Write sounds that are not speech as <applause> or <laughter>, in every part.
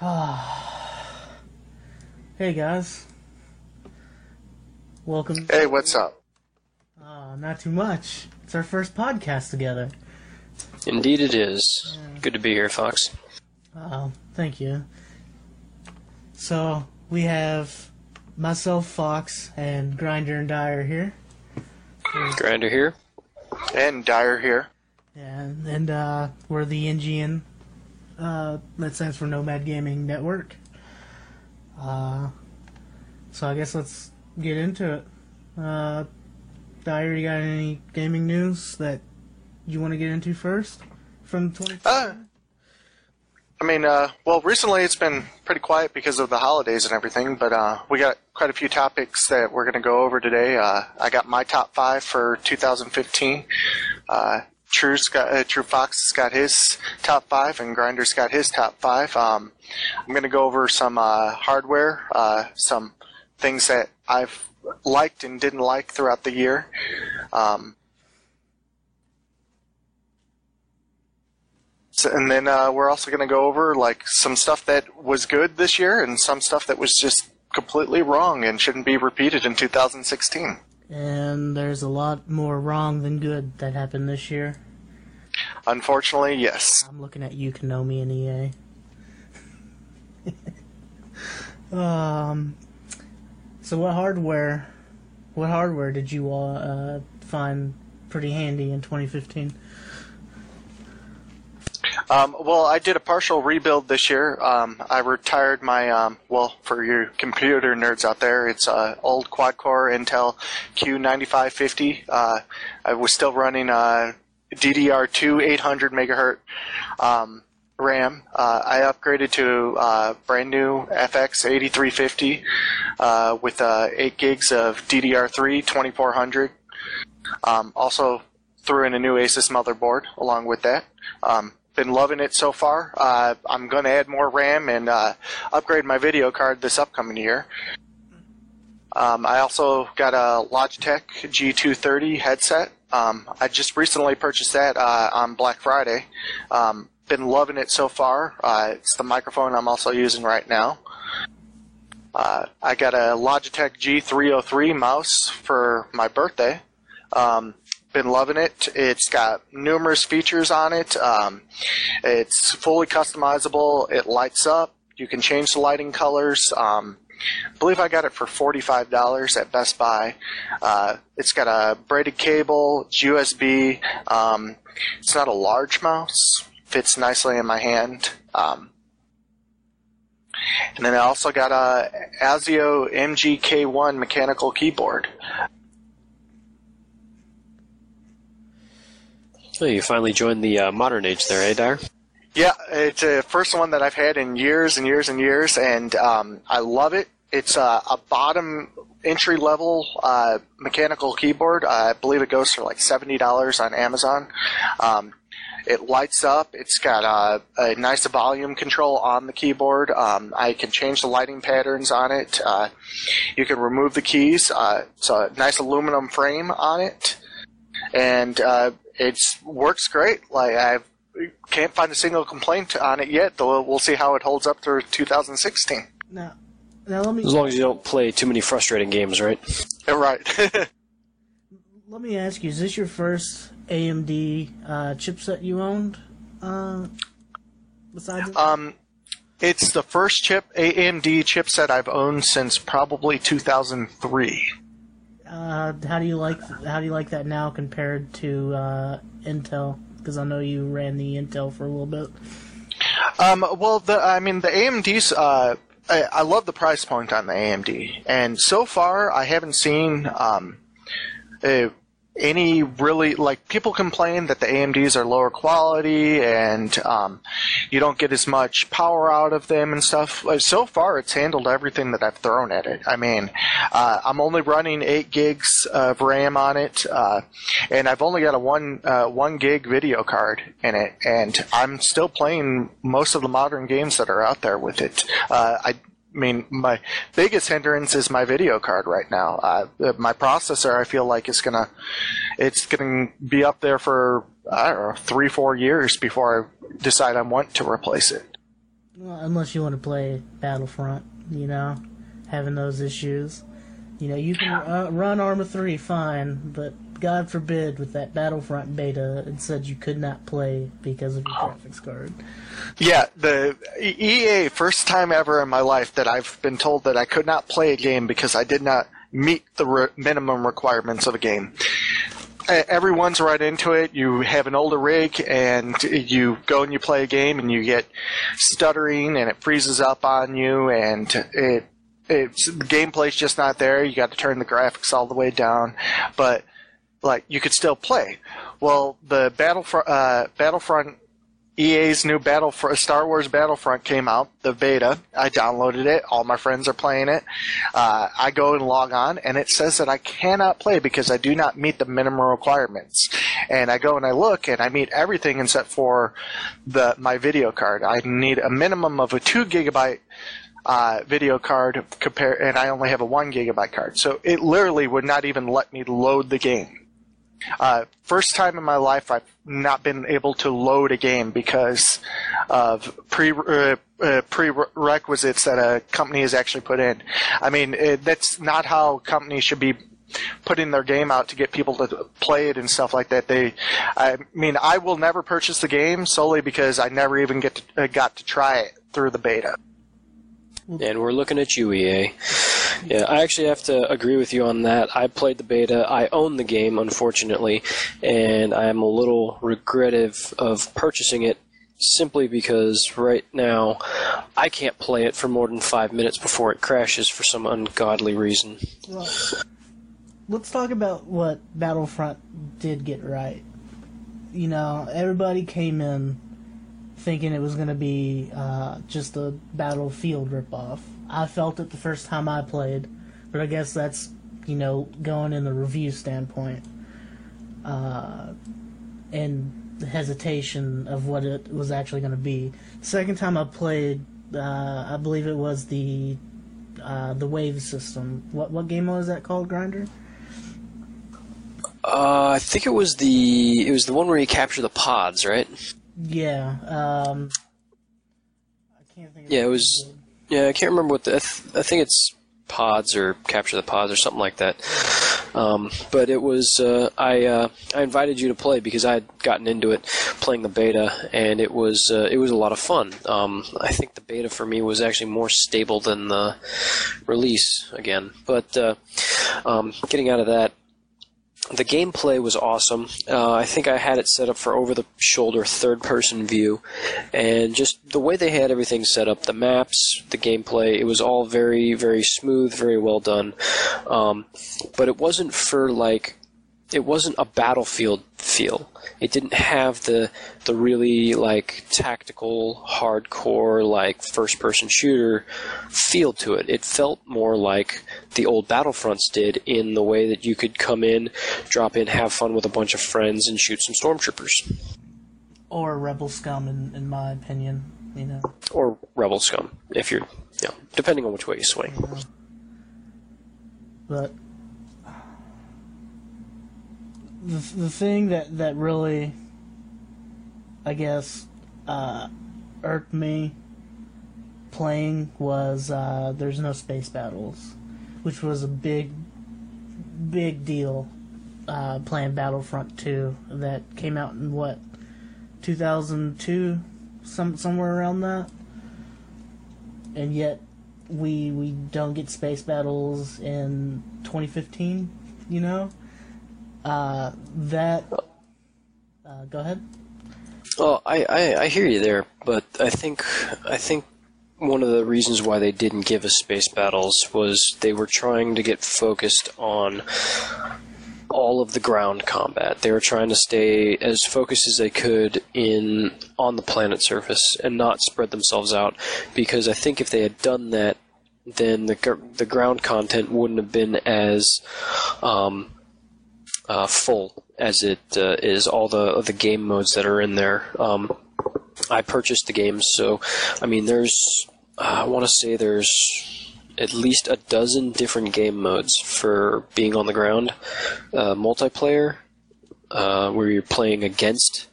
<sighs> Hey guys. Welcome. Hey, what's up? Uh, not too much. It's our first podcast together. Indeed, it is. Good to be here, Fox. Oh, thank you. So, we have myself, Fox, and Grinder and Dyer here. Grinder here. And Dyer here. And, and uh, we're the NGN. Uh, that stands for Nomad Gaming Network. Uh, so I guess let's get into it. Uh, Dyer, you got any gaming news that you want to get into first from 20? Uh, I mean, uh, well, recently it's been pretty quiet because of the holidays and everything, but uh, we got quite a few topics that we're going to go over today. Uh, I got my top five for 2015. True's got, uh, True Fox has got his top five, and Grinder's got his top five. Um, I'm going to go over some uh, hardware, uh, some things that I've liked and didn't like throughout the year. Um, so, and then uh, we're also going to go over like some stuff that was good this year and some stuff that was just completely wrong and shouldn't be repeated in 2016. And there's a lot more wrong than good that happened this year. Unfortunately, yes. I'm looking at you, Konami and EA. <laughs> um, so what hardware, what hardware did you all uh, find pretty handy in 2015? Um, well, I did a partial rebuild this year. Um, I retired my, um, well, for you computer nerds out there, it's uh, old quad core Intel Q9550. Uh, I was still running uh, DDR2 800 megahertz um, RAM. Uh, I upgraded to uh, brand new FX 8350 uh, with uh, 8 gigs of DDR3 2400. Um, also threw in a new Asus motherboard along with that. Um, been loving it so far. Uh, I'm going to add more RAM and uh, upgrade my video card this upcoming year. Um, I also got a Logitech G230 headset. Um, I just recently purchased that uh, on Black Friday. Um, been loving it so far. Uh, it's the microphone I'm also using right now. Uh, I got a Logitech G303 mouse for my birthday. Um, been loving it. It's got numerous features on it. Um, it's fully customizable. It lights up. You can change the lighting colors. Um, I believe I got it for forty-five dollars at Best Buy. Uh, it's got a braided cable, it's USB. Um, it's not a large mouse. Fits nicely in my hand. Um, and then I also got a Azio MGK1 mechanical keyboard. Oh, you finally joined the uh, modern age there, eh, Dyer? Yeah, it's the first one that I've had in years and years and years, and um, I love it. It's a, a bottom entry level uh, mechanical keyboard. I believe it goes for like seventy dollars on Amazon. Um, it lights up. It's got a, a, nice volume control on the keyboard. Um, I can change the lighting patterns on it. Uh, you can remove the keys. Uh, it's a nice aluminum frame on it, and uh, it works great. Like I can't find a single complaint on it yet. Though we'll see how it holds up through 2016. Now, now let me As long as you don't play too many frustrating games, right? <laughs> Right. <laughs> let me ask you: Is this your first AMD uh, chipset you owned? Uh, besides, um, it's the first chip AMD chipset I've owned since probably 2003. Uh, how do you like how do you like that now compared to uh, Intel? Because I know you ran the Intel for a little bit. Um, well, the I mean the AMD's. Uh, I, I love the price point on the AMD, and so far I haven't seen um, a, any really like people complain that the AMDs are lower quality and um, you don't get as much power out of them and stuff. So far, it's handled everything that I've thrown at it. I mean, uh, I'm only running eight gigs of RAM on it, uh, and I've only got a one uh, one gig video card in it, and I'm still playing most of the modern games that are out there with it. Uh, I I mean, my biggest hindrance is my video card right now. Uh, my processor, I feel like, is gonna, it's gonna be up there for I don't know three, four years before I decide I want to replace it. unless you want to play Battlefront, you know, having those issues. You know, you can uh, run Arma 3 fine, but God forbid with that Battlefront beta, and said you could not play because of your oh. graphics card. Yeah, the EA first time ever in my life that I've been told that I could not play a game because I did not meet the re- minimum requirements of a game. Everyone's right into it. You have an older rig and you go and you play a game and you get stuttering and it freezes up on you and it it's the gameplay's just not there. You got to turn the graphics all the way down, but like you could still play. Well, the Battlefront, uh, Battlefront EA's new Battle for Star Wars Battlefront came out, the beta. I downloaded it. All my friends are playing it. Uh, I go and log on, and it says that I cannot play because I do not meet the minimum requirements. And I go and I look, and I meet everything except for the my video card. I need a minimum of a two gigabyte uh, video card compare, and I only have a one gigabyte card. So it literally would not even let me load the game. Uh, first time in my life I've not been able to load a game because of pre uh, uh, prerequisites that a company has actually put in. I mean, it, that's not how companies should be putting their game out to get people to play it and stuff like that. They, I mean, I will never purchase the game solely because I never even get to, uh, got to try it through the beta. And we're looking at you, EA. Yeah, I actually have to agree with you on that. I played the beta. I own the game, unfortunately, and I am a little regrettive of purchasing it simply because right now I can't play it for more than five minutes before it crashes for some ungodly reason. Well, let's talk about what Battlefront did get right. You know, everybody came in thinking it was going to be uh, just a Battlefield ripoff. I felt it the first time I played, but I guess that's, you know, going in the review standpoint. Uh, and the hesitation of what it was actually going to be. Second time I played, uh, I believe it was the uh, the wave system. What what game was that called, Grinder? Uh, I think it was the it was the one where you capture the pods, right? Yeah. Um, I can't think. Of Yeah, it was- name. Yeah, I can't remember what the. I, th- I think it's pods or capture the pods or something like that. Um, but it was uh, I uh, I invited you to play because I had gotten into it playing the beta and it was uh, it was a lot of fun. Um, I think the beta for me was actually more stable than the release again. But uh, um, getting out of that, the gameplay was awesome. Uh, I think I had it set up for over the shoulder third person view, and just the way they had everything set up the maps, the gameplay it was all very, very smooth, very well done. Um, but it wasn't for like. It wasn't a battlefield feel. It didn't have the the really like tactical, hardcore, like first person shooter feel to it. It felt more like the old Battlefronts did in the way that you could come in, drop in, have fun with a bunch of friends, and shoot some stormtroopers. or Rebel Scum, in, in my opinion. You know. Or Rebel Scum, if you're, you know, depending on which way you swing. But the the thing that that really, I guess, uh, irked me playing was uh, there's no space battles, which was a big, big deal. Uh, playing Battlefront 2 that came out in what 2002, some somewhere around that, and yet we we don't get space battles in 2015 you know uh that uh go ahead Well, I, I, I hear you there, but I think I think one of the reasons why they didn't give us space battles was they were trying to get focused on all of the ground combat. They were trying to stay as focused as they could in on the planet surface and not spread themselves out. Because I think if they had done that, then the the ground content wouldn't have been as um, uh, full as it uh, is all the the game modes that are in there. Um, I purchased the games, so I mean, there's I want to say there's at least a dozen different game modes for being on the ground. Uh, multiplayer, uh, where you're playing against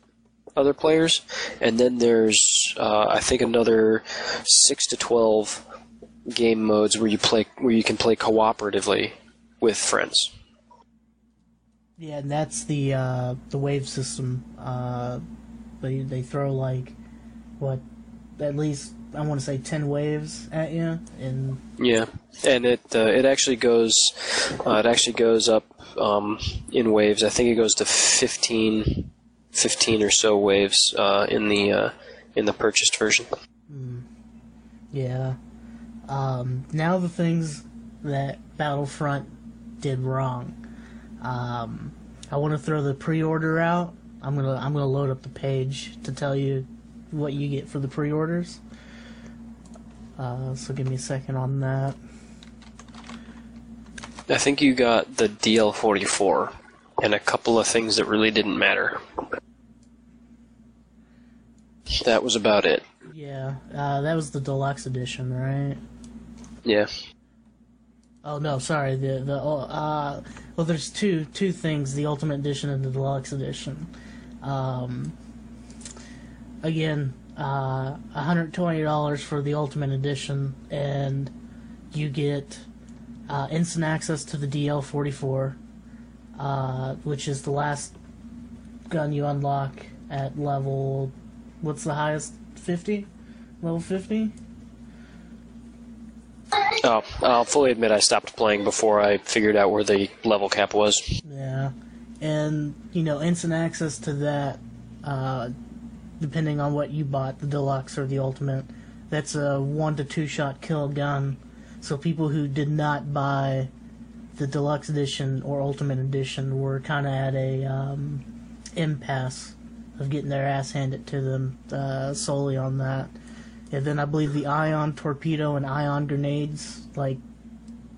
other players, and then there's uh, I think another six to twelve game modes where you play where you can play cooperatively with friends. Yeah, and that's the uh, the wave system. Uh, they they throw like what at least I want to say ten waves at you, and Yeah, and it uh, it actually goes uh, it actually goes up um, in waves. I think it goes to 15, 15 or so waves uh, in the uh, in the purchased version. yeah. Um, now the things that Battlefront did wrong. Um, I want to throw the pre-order out. I'm gonna I'm gonna load up the page to tell you what you get for the pre-orders. Uh, so give me a second on that. I think you got the DL44 and a couple of things that really didn't matter. That was about it. Yeah, uh, that was the deluxe edition, right? Yeah. Oh no, sorry. The the uh, well, there's two two things: the Ultimate Edition and the Deluxe Edition. Um, again, uh, $120 for the Ultimate Edition, and you get uh, instant access to the DL44, uh, which is the last gun you unlock at level. What's the highest? 50? Level 50? Oh, I'll fully admit I stopped playing before I figured out where the level cap was. Yeah, and you know, instant access to that, uh, depending on what you bought, the deluxe or the ultimate. That's a one to two shot kill gun. So people who did not buy the deluxe edition or ultimate edition were kind of at a um, impasse of getting their ass handed to them uh, solely on that. And then I believe the ion torpedo and ion grenades, like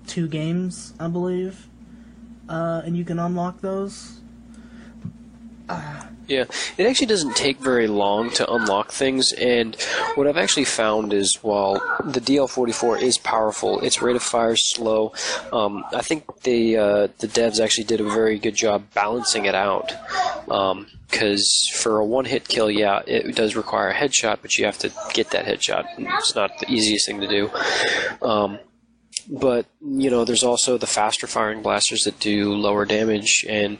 two games, I believe uh, and you can unlock those. Yeah, it actually doesn't take very long to unlock things, and what I've actually found is while the DL44 is powerful, its rate of fire is slow. Um, I think the uh, the devs actually did a very good job balancing it out. Because for a one-hit kill, yeah, it does require a headshot, but you have to get that headshot. It's not the easiest thing to do. Um, but you know there's also the faster firing blasters that do lower damage. And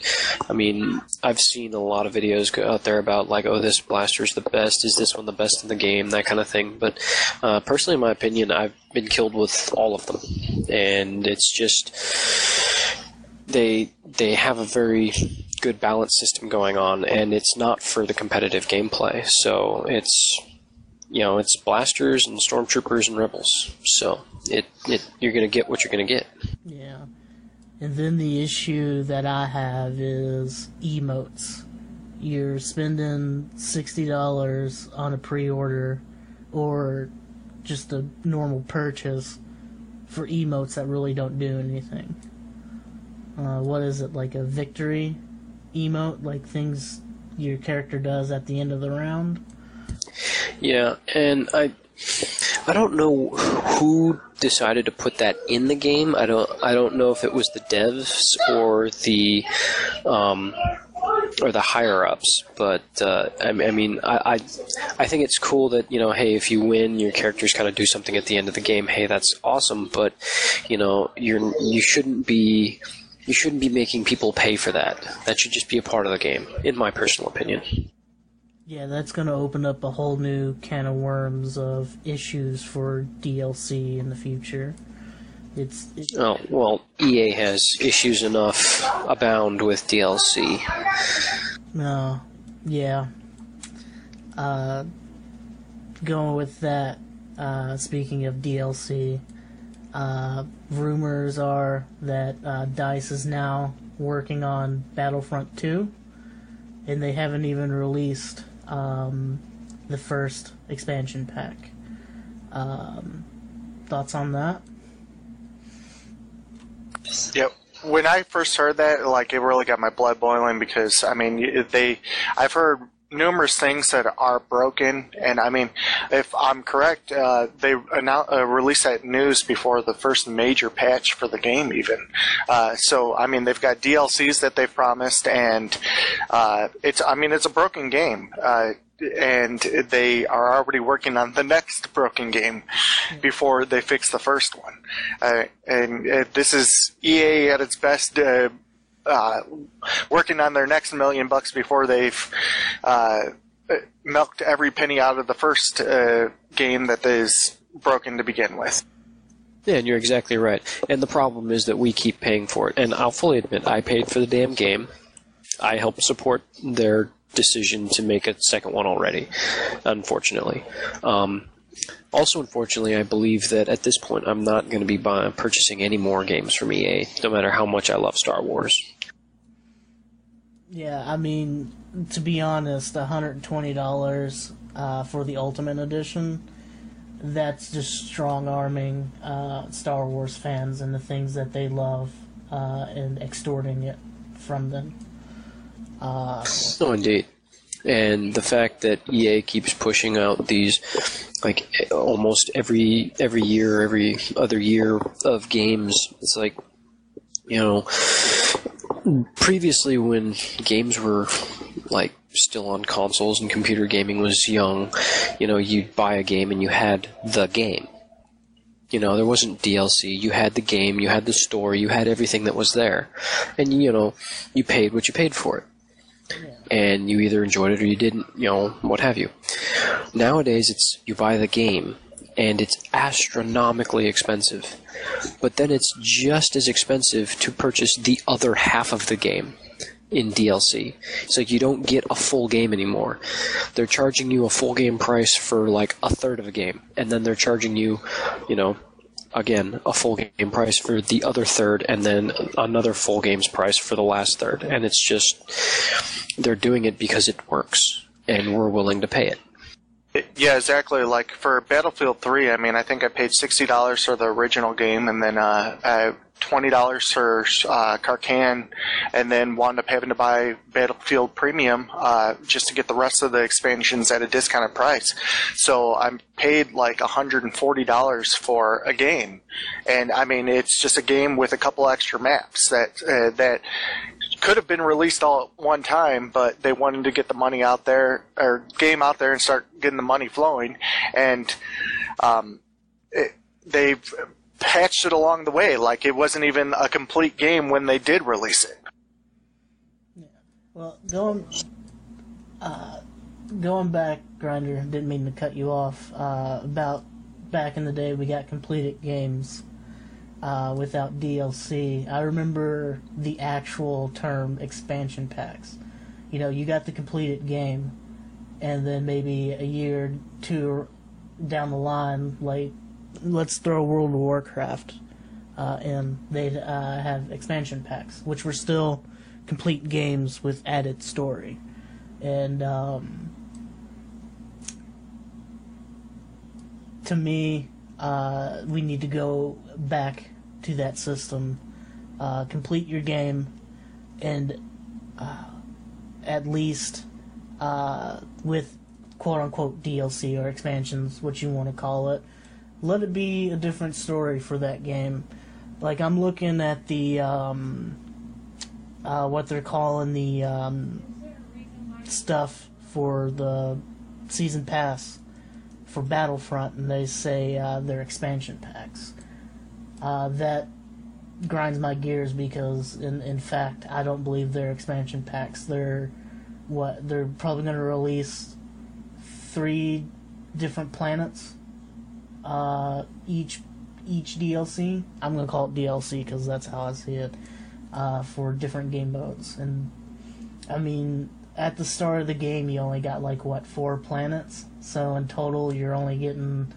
i mean i've seen a lot of videos out there about like oh this blaster is the best. Is this one the best in the game? That kind of thing. But uh, personally in my opinion i've been killed with all of them. And it's just they they have a very good balance system going on. And it's not for the competitive gameplay. So it's you know it's blasters and stormtroopers and rebels so it, it you're gonna get what you're gonna get Yeah. And then the issue that I have is emotes. You're spending $60 on a pre order or just a normal purchase for emotes that really don't do anything. Uh, what is it, like a victory emote? Like things your character does at the end of the round? Yeah, and I I don't know who decided to put that in the game. I don't I don't know if it was the devs or the um, or the higher ups, but uh, I, I mean I, I I think it's cool that you know hey if you win your characters kind of do something at the end of the game. Hey, that's awesome, but you know you're you shouldn't be you shouldn't be making people pay for that. That should just be a part of the game, in my personal opinion. Yeah, that's going to open up a whole new can of worms of issues for DLC in the future. It's it, Oh well, EA has issues enough abound with DLC. no, yeah. Uh, going with that. Uh, speaking of DLC, uh, rumors are that uh, Dice is now working on Battlefront 2, and they haven't even released um, the first expansion pack. Um, thoughts on that? Yep. When I first heard that, like it really got my blood boiling because I mean they, I've heard numerous things that are broken, and I mean, if I'm correct, uh, they announced, uh, released that news before the first major patch for the game, even. Uh, so I mean, they've got DLCs that they've promised, and uh, it's I mean, it's a broken game. Uh, and they are already working on the next broken game before they fix the first one. Uh, and this is EA at its best, uh, working on their next million bucks before they've uh, milked every penny out of the first uh, game that is broken to begin with. Yeah, and you're exactly right. And the problem is that we keep paying for it. And I'll fully admit, I paid for the damn game. I helped support their decision to make a second one already, unfortunately. Um, also, unfortunately, I believe that at this point I'm not going to be buying, purchasing any more games from EA, no matter how much I love Star Wars. Yeah, I mean, to be honest, $120 uh, for the Ultimate Edition, that's just strong arming uh, Star Wars fans and the things that they love uh, and extorting it from them. Uh, No, indeed. And the fact that EA keeps pushing out these, like almost every every year, every other year of games, it's like, you know, previously when games were like still on consoles and computer gaming was young, you know, you'd buy a game and you had the game. You know, there wasn't DLC. You had the game, you had the story, you had everything that was there. And, you know, you paid what you paid for it. And you either enjoyed it or you didn't, you know, what have you. Nowadays, it's you buy the game, and it's astronomically expensive. But then it's just as expensive to purchase the other half of the game in DLC. So you don't get a full game anymore. They're charging you a full game price for like a third of a game, and then they're charging you, you know, again a full game price for the other third, and then another full game's price for the last third. And it's just they're doing it because it works, and we're willing to pay it. Yeah, exactly. Like for Battlefield 3, I mean, I think I paid $60 for the original game and then uh, uh, $20 for uh, Karkand and then wound up having to buy Battlefield Premium uh, just to get the rest of the expansions at a discounted price. So I'm paid like $140 for a game. And I mean, it's just a game with a couple extra maps that, uh, that could have been released all at one time, but they wanted to get the money out there or game out there and start getting the money flowing, and um, they've patched it along the way. Like it wasn't even a complete game when they did release it. Yeah. Well, going uh, going back, Grinder. Didn't mean to cut you off. Uh, about back in the day, we got completed games uh, without DLC. I remember the actual term expansion packs. You know, you got the completed game, and then maybe a year, two down the line, like let's throw World of Warcraft uh, in. They'd uh, have expansion packs, which were still complete games with added story, and um, to me, uh, we need to go back to that system, uh, complete your game, and uh, at least uh, with quote unquote DLC or expansions, what you want to call it, let it be a different story for that game. Like I'm looking at the um, uh, what they're calling the um, stuff for the season pass for Battlefront, and they say uh, they're expansion packs. Uh, that grinds my gears because, in in fact, I don't believe they're expansion packs. They're what they're probably going to release three different planets. Uh, each each DLC. I'm going to call it DLC because that's how I see it. Uh, for different game modes, and I mean, at the start of the game, you only got like what four planets. So in total, you're only getting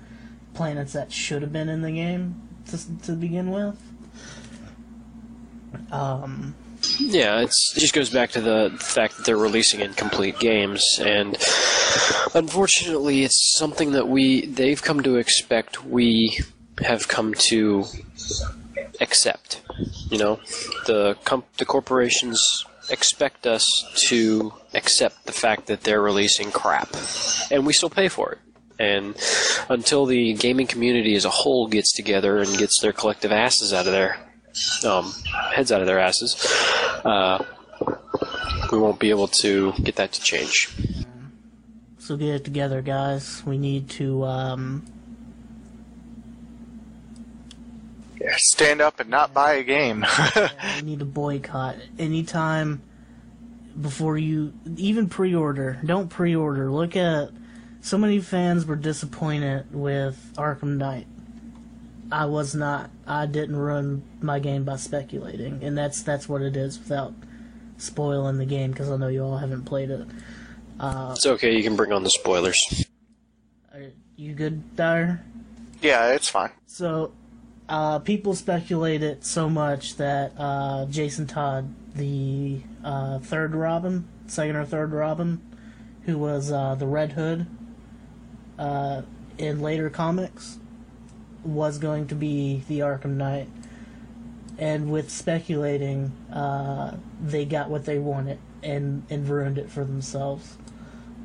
planets that should have been in the game to to begin with. Um, Yeah, it just goes back to the fact that they're releasing incomplete games, and unfortunately, it's something that we they've come to expect. We have come to accept. You know, the com- the corporations expect us to accept the fact that they're releasing crap, and we still pay for it. And until the gaming community as a whole gets together and gets their collective asses out of their um, heads out of their asses, uh, we won't be able to get that to change. So get it together, guys. We need to um, Yeah, stand up and not buy a game. <laughs> we need to boycott anytime before you even pre-order. Don't pre-order. Look at so many fans were disappointed with Arkham Knight. I was not. I didn't run my game by speculating, and that's that's what it is without spoiling the game because I know you all haven't played it. Uh, it's okay. You can bring on the spoilers. Are you good, Dyer? yeah, it's fine. So, uh, people speculated so much that uh, Jason Todd, the uh, third Robin, second or third Robin, who was uh, the Red Hood uh, in later comics, was going to be the Arkham Knight. And with speculating, uh, they got what they wanted and, and ruined it for themselves.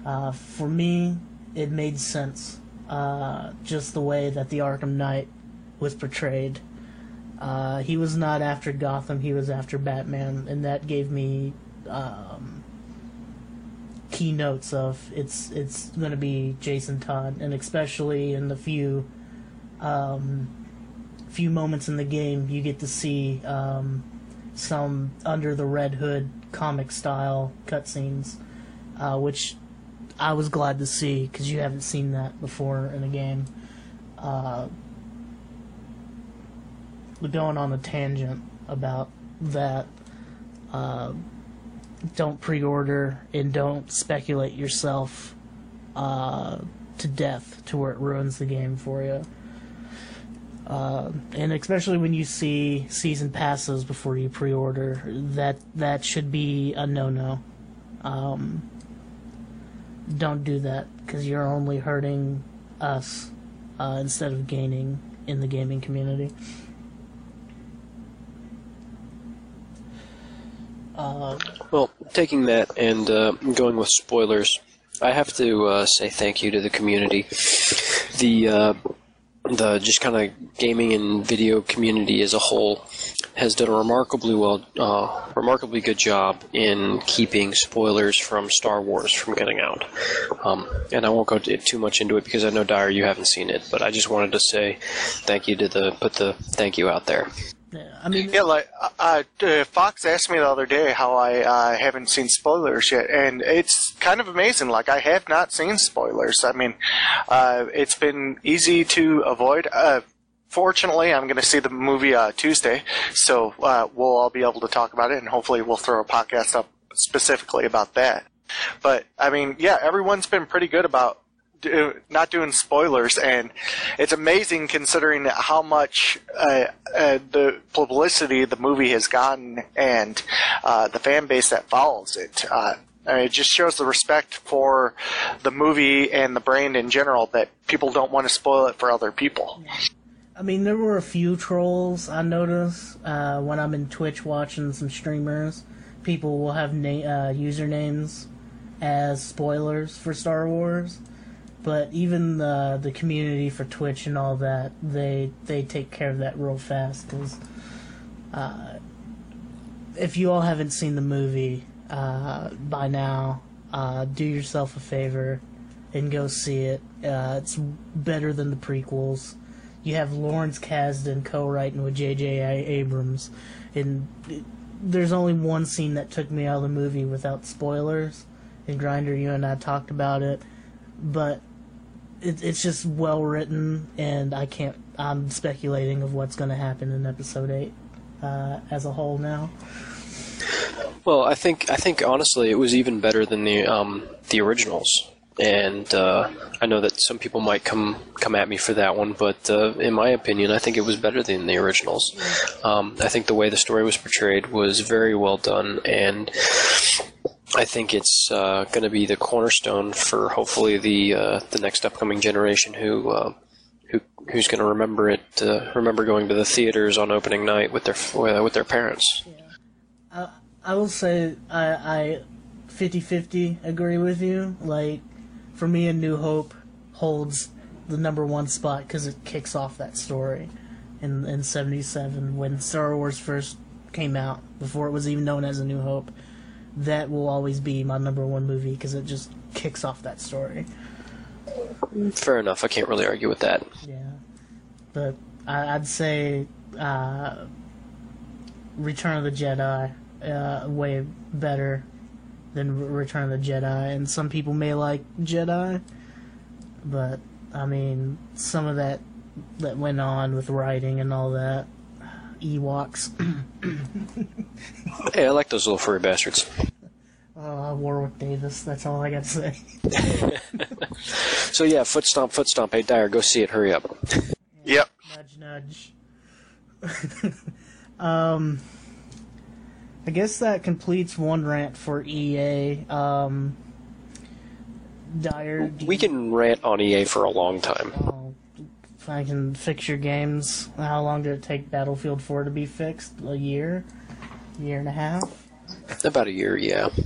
For me, it made sense. Just the way that the Arkham Knight was portrayed. Uh, he was not after Gotham, he was after Batman, and that gave me um, keynotes of it's it's going to be Jason Todd, and especially in the few um, few moments in the game, you get to see um, some under the Red Hood comic style cutscenes, uh, which I was glad to see because you haven't seen that before in a game. Uh, going on a tangent about that. Uh, don't pre-order and don't speculate yourself uh, to death to where it ruins the game for you. Uh, and especially when you see season passes before you pre-order, that that should be a no-no. Um, don't do that because you're only hurting us uh, instead of gaining in the gaming community. Uh, Well, taking that and uh, going with spoilers, I have to uh, say thank you to the community. The uh, the just kind of gaming and video community as a whole has done a remarkably well, uh, remarkably good job in keeping spoilers from Star Wars from getting out. Um, and I won't go too much into it because I know Dyer you haven't seen it, but I just wanted to say thank you to the put the thank you out there. Yeah, I mean, Yeah, like uh, uh, Fox asked me the other day how I uh, haven't seen spoilers yet, and it's kind of amazing. Like I have not seen spoilers. I mean, uh, it's been easy to avoid. Uh, fortunately, I'm going to see the movie uh, Tuesday, so we'll all be able to talk about it, and hopefully, we'll throw a podcast up specifically about that. But I mean, yeah, everyone's been pretty good about do, not doing spoilers, and it's amazing considering how much uh, uh, the publicity the movie has gotten and uh, the fan base that follows it. Uh, it just shows the respect for the movie and the brand in general that people don't want to spoil it for other people. I mean, there were a few trolls I noticed uh, when I'm in Twitch watching some streamers. People will have na- uh, usernames as spoilers for Star Wars, but even the the community for Twitch and all that, they they take care of that real fast. Because uh, if you all haven't seen the movie uh, by now, uh, do yourself a favor and go see it. Uh, it's better than the prequels. You have Lawrence Kasdan co-writing with J.J. Abrams, and it, there's only one scene that took me out of the movie without spoilers. And Grinder, you and I talked about it, but it, it's just well written, and I can't. I'm speculating of what's going to happen in episode eight uh, as a whole now. Well, I think I think honestly, it was even better than the um, the originals. And uh, I know that some people might come come at me for that one, but uh, in my opinion, I think it was better than the originals. Um, I think the way the story was portrayed was very well done, and I think it's uh, going to be the cornerstone for hopefully the uh, the next upcoming generation who. Uh, who, who's going to remember it? Uh, remember going to the theaters on opening night with their with their parents? I will say I, I 50-50 agree with you. Like, for me, A New Hope holds the number one spot because it kicks off that story in in '77 when Star Wars first came out, before it was even known as A New Hope. That will always be my number one movie because it just kicks off that story. Fair enough. I can't really argue with that. Yeah, but I, I'd say uh, Return of the Jedi uh, way better than Re- Return of the Jedi, and some people may like Jedi, but I mean some of that that went on with writing and all that. Ewoks, Hey, I like those little furry bastards. <laughs> uh, Warwick Davis. That's all I got to say. <laughs> So yeah, foot stomp, foot stomp. Hey, Dyer, go see it. Hurry up. Yep. Nudge, nudge. <laughs> um, I guess that completes one rant for EA. Um, Dyer, We can rant on EA for a long time. Oh, if I can fix your games. How long did it take Battlefield 4 to be fixed? A year? Year and a half? About a year, yeah. <laughs>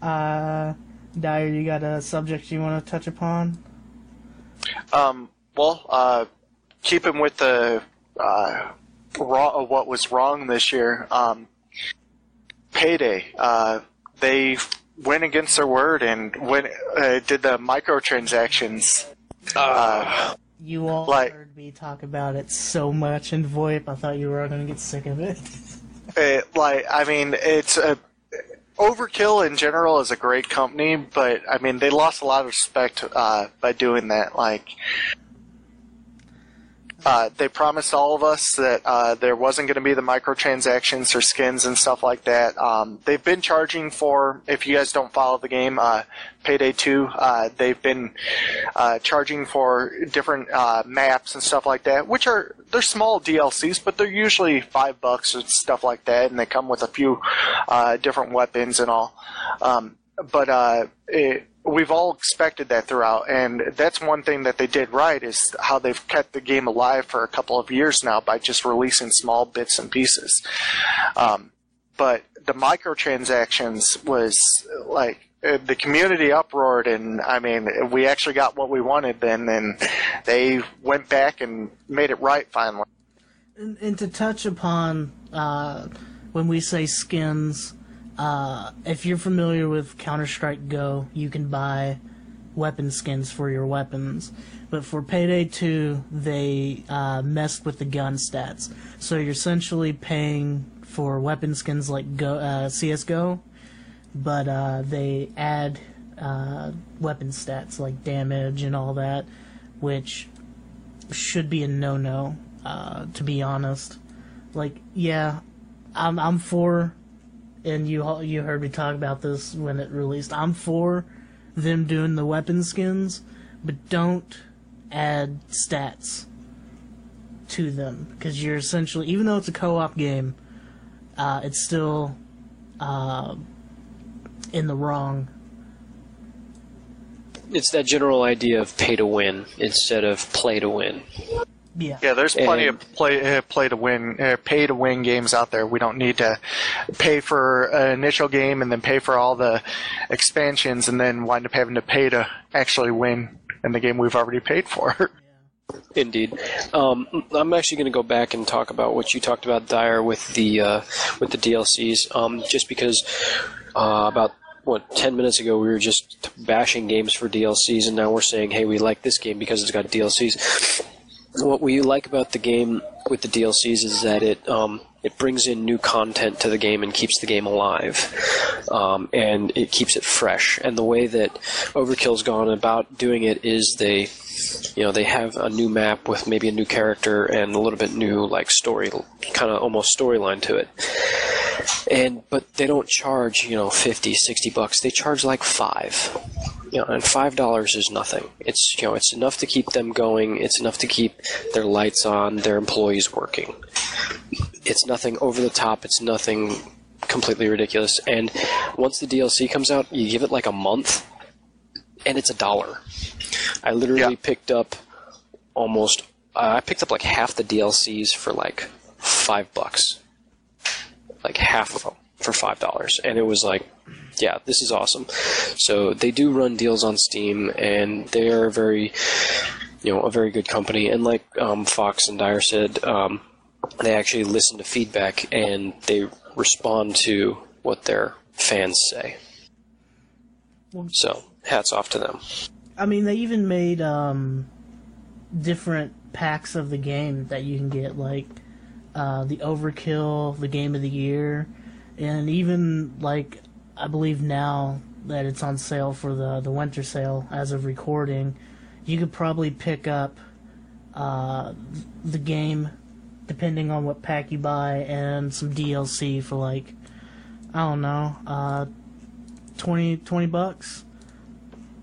Uh, Dyer, you got a subject you want to touch upon? Um, well, uh, keeping with the uh, raw, what was wrong this year, um, Payday, uh, they went against their word and went uh, did the microtransactions. Uh, You all Like- heard me talk about it so much in VoIP, I thought you were all going to get sick of it. <laughs> it, like, I mean, it's a Overkill in general is a great company, but I mean, they lost a lot of respect uh, by doing that. Like, uh, they promised all of us that uh, there wasn't going to be the microtransactions or skins and stuff like that. Um, they've been charging for, if you guys don't follow the game, uh, Payday 2, uh, they've been uh, charging for different uh, maps and stuff like that, which are they're small DLCs, but they're usually five bucks and stuff like that, and they come with a few uh, different weapons and all. Um, but uh, it, we've all expected that throughout, and that's one thing that they did right is how they've kept the game alive for a couple of years now by just releasing small bits and pieces. Um, but the microtransactions was like uh, the community uproared, and I mean, we actually got what we wanted then, and they went back and made it right finally. And, and to touch upon uh, when we say skins, uh, if you're familiar with Counter Strike Go, you can buy weapon skins for your weapons. But for Payday 2, they uh, messed with the gun stats. So you're essentially paying for weapon skins like Go, uh, CSGO, but uh, they add uh, weapon stats like damage and all that, which should be a no-no. Uh, to be honest, like yeah, I'm I'm for, and you you heard me talk about this when it released. I'm for them doing the weapon skins, but don't add stats to them because you're essentially even though it's a co-op game, uh, it's still uh, in the wrong. It's that general idea of pay to win instead of play to win. Yeah. Yeah, there's plenty And- of play uh, play to win, uh, pay to win games out there. We don't need to pay for an initial game and then pay for all the expansions and then wind up having to pay to actually win in the game we've already paid for. <laughs> Indeed. Um, I'm actually going to go back and talk about what you talked about, Dyer, with the uh, with the DLCs. Um, just because uh, about what ten minutes ago we were just bashing games for DLCs, and now we're saying, hey, we like this game because it's got DLCs. What we like about the game with the DLCs is that it um, it brings in new content to the game and keeps the game alive, um, and it keeps it fresh. And the way that Overkill's gone about doing it is they, you know, they have a new map with maybe a new character and a little bit new like story, kind of almost storyline to it. And but they don't charge you know 50, 60 bucks. They charge like five you know, and five dollars is nothing. It's you know, it's enough to keep them going. It's enough to keep their lights on, their employees working. It's nothing over the top. It's nothing completely ridiculous. And once the DLC comes out, you give it like a month, and it's a dollar. I literally Yeah. picked up almost. Uh, I picked up like half the DLCs for like five bucks, like half of them. for five dollars, and it was like, yeah, this is awesome. So they do run deals on Steam, and they are very, you know, a very good company. And like um, Fox and Dyer said, um, they actually listen to feedback and they respond to what their fans say. So hats off to them. I mean, they even made um, different packs of the game that you can get, like uh, the Overkill, the Game of the Year, and even like I believe now that it's on sale for the the winter sale as of recording, you could probably pick up uh, the game depending on what pack you buy and some DLC for like I don't know, uh, 20, 20 bucks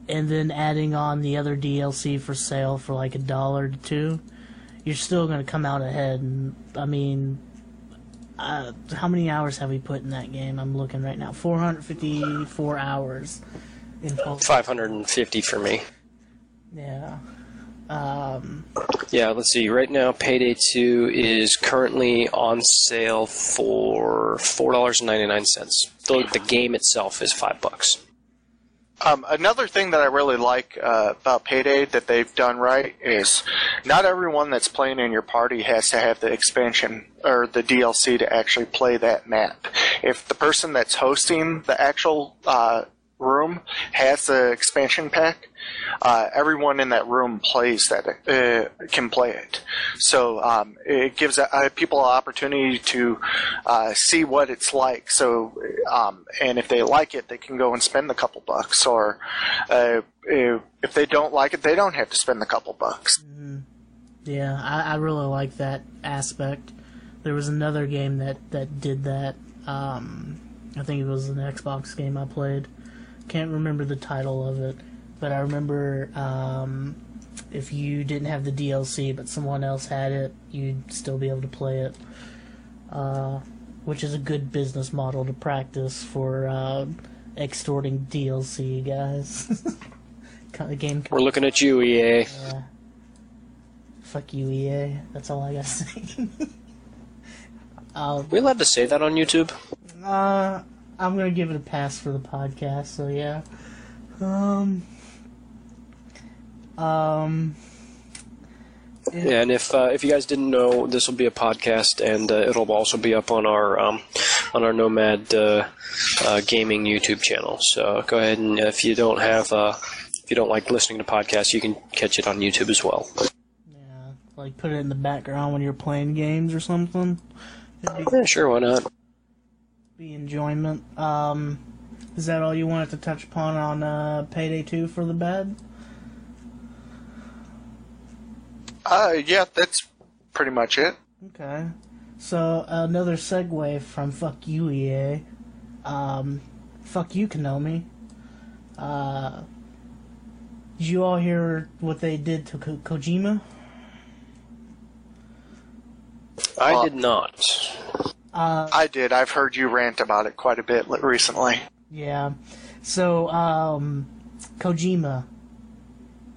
and then adding on the other DLC for sale for like a dollar to two, you're still going to come out ahead. And I mean, uh, how many hours have we put in that game? I'm looking right now. 454 hours in total. 550 for me. Yeah. Um, Yeah, let's see. Right now, Payday 2 is currently on sale for $4.99. The, the game itself is 5 bucks. Um, another thing that I really like uh, about Payday that they've done right is not everyone that's playing in your party has to have the expansion or the DLC to actually play that map. If the person that's hosting the actual uh, room has the expansion pack, uh, everyone in that room plays that uh, can play it. So um, it gives uh, people an opportunity to uh, see what it's like. So um, and if they like it, they can go and spend a couple bucks. Or uh, if they don't like it, they don't have to spend a couple bucks. yeah, I, I really like that aspect. There was another game that, that did that. Um, I think it was an Xbox game I played. Can't remember the title of it, but I remember um, if you didn't have the DLC but someone else had it, you'd still be able to play it. Uh, which is a good business model to practice for uh, extorting DLC, guys. <laughs> of game. We're looking at you, EA. Yeah. Fuck you, EA. That's all I gotta <laughs> say. I'll, we allowed to say that on YouTube? uh, I'm gonna give it a pass for the podcast. So yeah. Um. Um. Yeah, and if uh, if you guys didn't know, this will be a podcast, and uh, it'll also be up on our um, on our Nomad uh, uh, Gaming YouTube channel. So go ahead and if you don't have uh, if you don't like listening to podcasts, you can catch it on YouTube as well. Yeah, like put it in the background when you're playing games or something. Yeah, sure, why not? Be enjoyment. Um, is that all you wanted to touch upon on uh, Payday 2 for the bed? Uh, yeah, that's pretty much it. Okay. So another segue from fuck you EA. Um, fuck you Konami. Uh, did you all hear what they did to Ko- Kojima? I did not. Uh, I did. I've heard you rant about it quite a bit recently. yeah. So um, Kojima,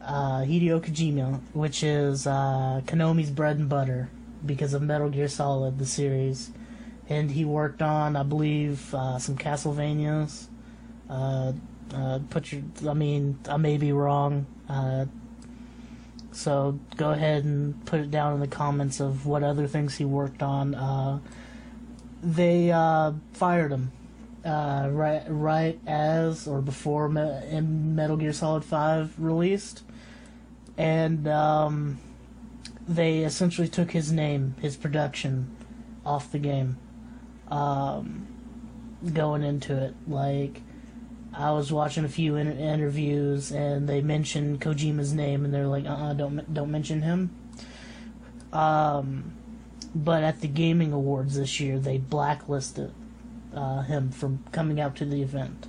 uh, Hideo Kojima, which is uh, Konami's bread and butter because of Metal Gear Solid, the series, and he worked on, I believe, uh, some Castlevanias. Uh, uh, put your, I mean, I may be wrong. Uh, so go ahead and put it down in the comments of what other things he worked on. Uh, they uh, fired him uh, right right as or before Me- Metal Gear Solid Five released, and um, they essentially took his name, his production, off the game. Um, going into it, like I was watching a few inter- interviews and they mentioned Kojima's name, and they're like, "Uh, uh don't don't mention him." Um, but at the gaming awards this year, they blacklisted uh, him from coming out to the event.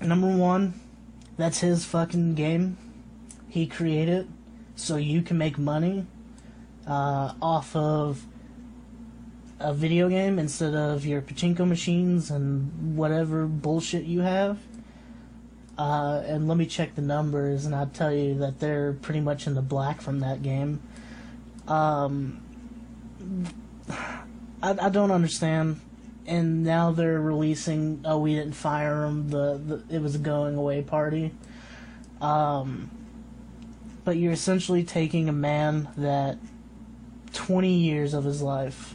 Number one, that's his fucking game. He created, so you can make money uh, off of a video game instead of your pachinko machines and whatever bullshit you have. Uh, and let me check the numbers, and I'll tell you that they're pretty much in the black from that game. Um, I, I don't understand. and now they're releasing. Oh, we didn't fire him. The, the it was a going away party. Um, but you're essentially taking a man that 20 years of his life,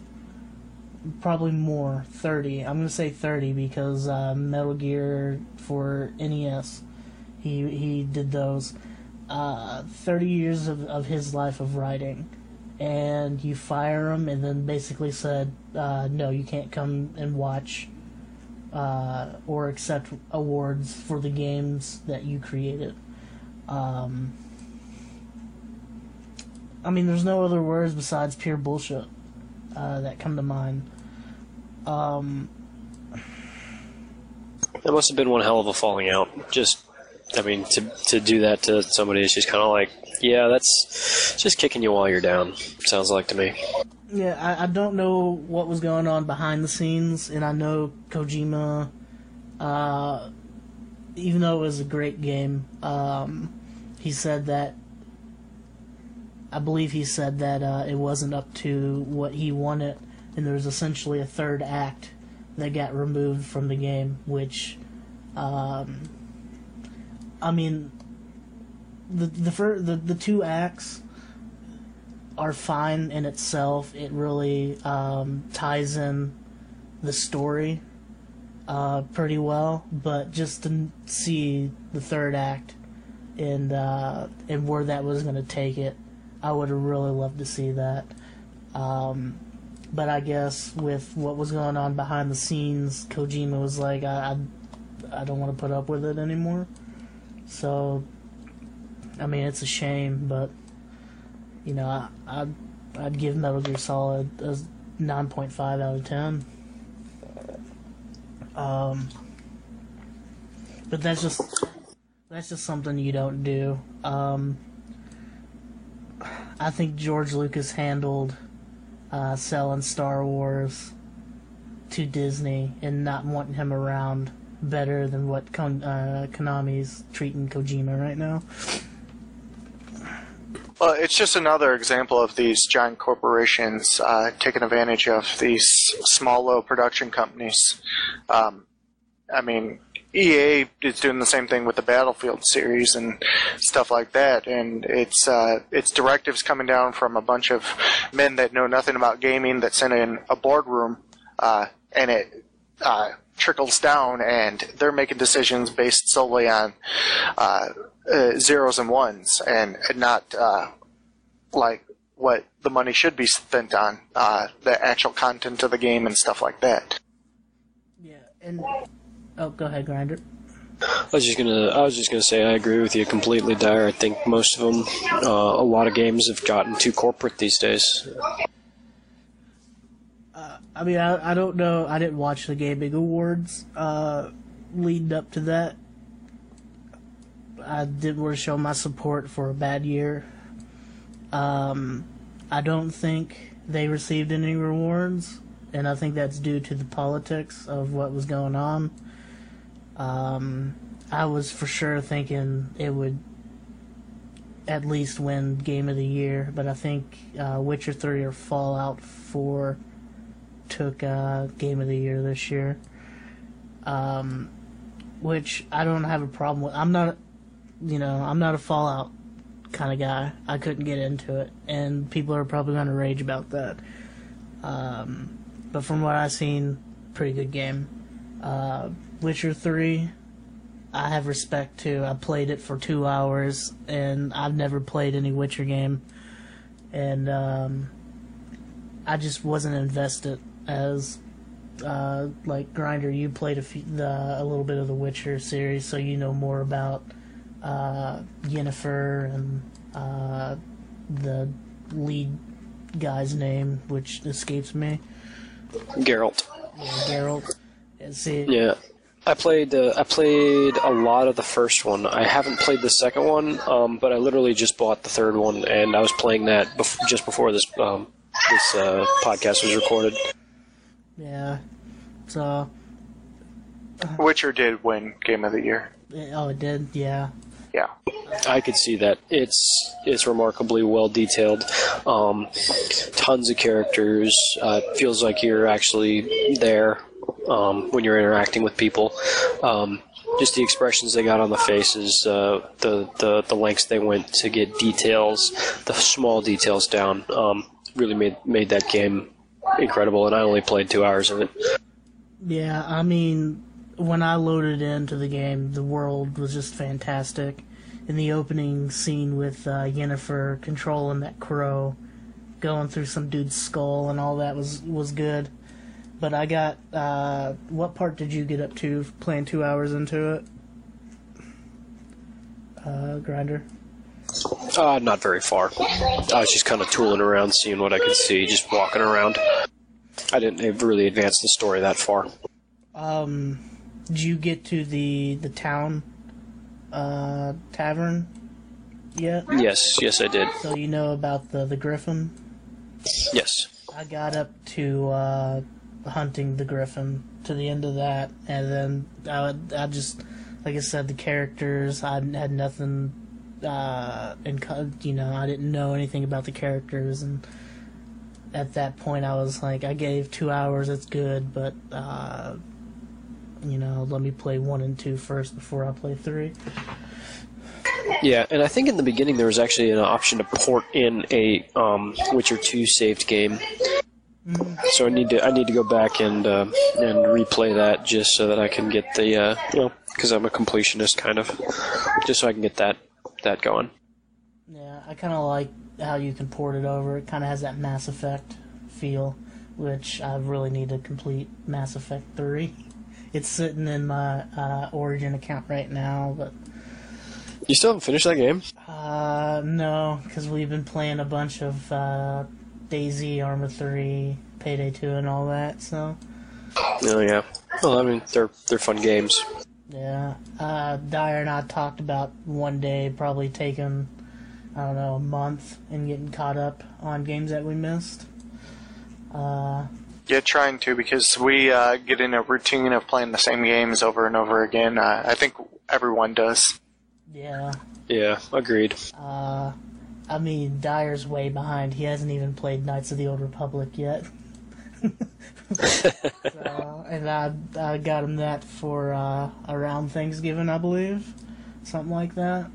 probably more, 30. I'm gonna say 30 because uh, Metal Gear for NES, he he did those. Uh, 30 years of, of his life of writing and you fire him, and then basically said, uh, "No, you can't come and watch uh, or accept awards for the games that you created." Um, I mean, there's no other words besides pure bullshit uh, that come to mind. Um, That must have been one hell of a falling out. Just, I mean, to to do that to somebody is just kind of like, yeah, that's just kicking you while you're down. Sounds like to me. Yeah, I, I don't know what was going on behind the scenes, and I know Kojima, uh, even though it was a great game, um, he said that. I believe he said that uh, it wasn't up to what he wanted, and there was essentially a third act that got removed from the game, which, um, I mean, the the fir- the the two acts are fine in itself. It really um, ties in the story uh, pretty well, but just to see the third act and uh, and where that was going to take it, I would have really loved to see that. Um, but I guess with what was going on behind the scenes, Kojima was like, I, I, I don't want to put up with it anymore. So, I mean, it's a shame, but you know, I, I'd, I'd give Metal Gear Solid a 9.5 out of 10. Um, but that's just that's just something you don't do. Um, I think George Lucas handled uh, selling Star Wars to Disney and not wanting him around better than what Kon- uh, Konami's treating Kojima right now. Well, it's just another example of these giant corporations uh, taking advantage of these small, low production companies. Um, I mean, EA is doing the same thing with the Battlefield series and stuff like that, and it's uh, it's directives coming down from a bunch of men that know nothing about gaming that sent in a boardroom, uh, and it uh, trickles down, and they're making decisions based solely on uh, uh, zeros and ones, and not uh, like what the money should be spent on, uh, the actual content of the game and stuff like that. Yeah, and oh, go ahead, Grinder. I was just gonna. I was just gonna say I agree with you completely, Dyer. I think most of them, uh, a lot of games have gotten too corporate these days. I mean, I, I don't know. I didn't watch the gaming awards uh, leading up to that. I did want to show my support for a bad year. Um, I don't think they received any rewards, and I think that's due to the politics of what was going on. Um, I was for sure thinking it would at least win Game of the Year, but I think uh, Witcher 3 or Fallout 4 took uh, Game of the Year this year. Um, which I don't have a problem with. I'm not, you know, I'm not a Fallout kind of guy. I couldn't get into it, and people are probably going to rage about that. Um, but from what I've seen, pretty good game. Uh, Witcher 3, I have respect to. I played it for two hours, and I've never played any Witcher game, and um, I just wasn't invested as uh, like Grinder. You played a, few, the, a little bit of the Witcher series, so you know more about uh, Yennefer and uh, the lead guy's name, which escapes me. Geralt. Yeah, Geralt. And see, Yeah. I played. Uh, I played a lot of the first one. I haven't played the second one, um, but I literally just bought the third one, and I was playing that bef- just before this um, this uh, podcast was recorded. yeah. So, Witcher did win Game of the Year. oh, it did, yeah. Yeah. I could see that. It's it's remarkably well detailed. Um, tons of characters. Uh, feels like you're actually there um, when you're interacting with people. Um, just the expressions they got on the faces, uh, the, the the lengths they went to get details, the small details down, um, really made made that game incredible. And I only played two hours of it. Yeah, I mean, when I loaded into the game, the world was just fantastic. In the opening scene with uh, Yennefer controlling that crow, going through some dude's skull and all that was was good. But I got uh, what part did you get up to playing two hours into it? Uh, grinder. Uh, not very far. I was just kind of tooling around, seeing what I could see, just walking around. I didn't really advance the story that far. Um, did you get to the the town uh, tavern yet? Yes, yes, I did. So you know about the the griffin. Yes. I got up to uh, hunting the griffin to the end of that, and then I, I just, like I said, the characters. I had nothing, uh, co- you know, I didn't know anything about the characters, and at that point, I was like, I gave two hours. It's good, but uh, you know, let me play one and two first before I play three. Yeah, and I think in the beginning there was actually an option to port in a um, Witcher 2 saved game. So I need to I need to go back and uh, and replay that just so that I can get the uh, you know because I'm a completionist kind of just so I can get that that going. Yeah, I kind of like how you can port it over. It kind of has that Mass Effect feel, which I really need to complete Mass Effect 3. It's sitting in my uh, Origin account right now, but You still haven't finished that game? uh, no, because we've been playing a bunch of uh, DayZ, Arma 3, Payday 2, and all that, so Oh yeah. Well, I mean they're they're fun games. yeah. Uh, Dyer and I talked about one day probably taking, I don't know, a month and getting caught up on games that we missed. Uh, Yeah, trying to because we uh, get in a routine of playing the same games over and over again. Uh, I think everyone does. yeah. Yeah, agreed. Uh, I mean, Dyer's way behind. He hasn't even played Knights of the Old Republic yet. <laughs> <laughs> so, and I, I got him that for uh, around Thanksgiving, I believe. Something like that.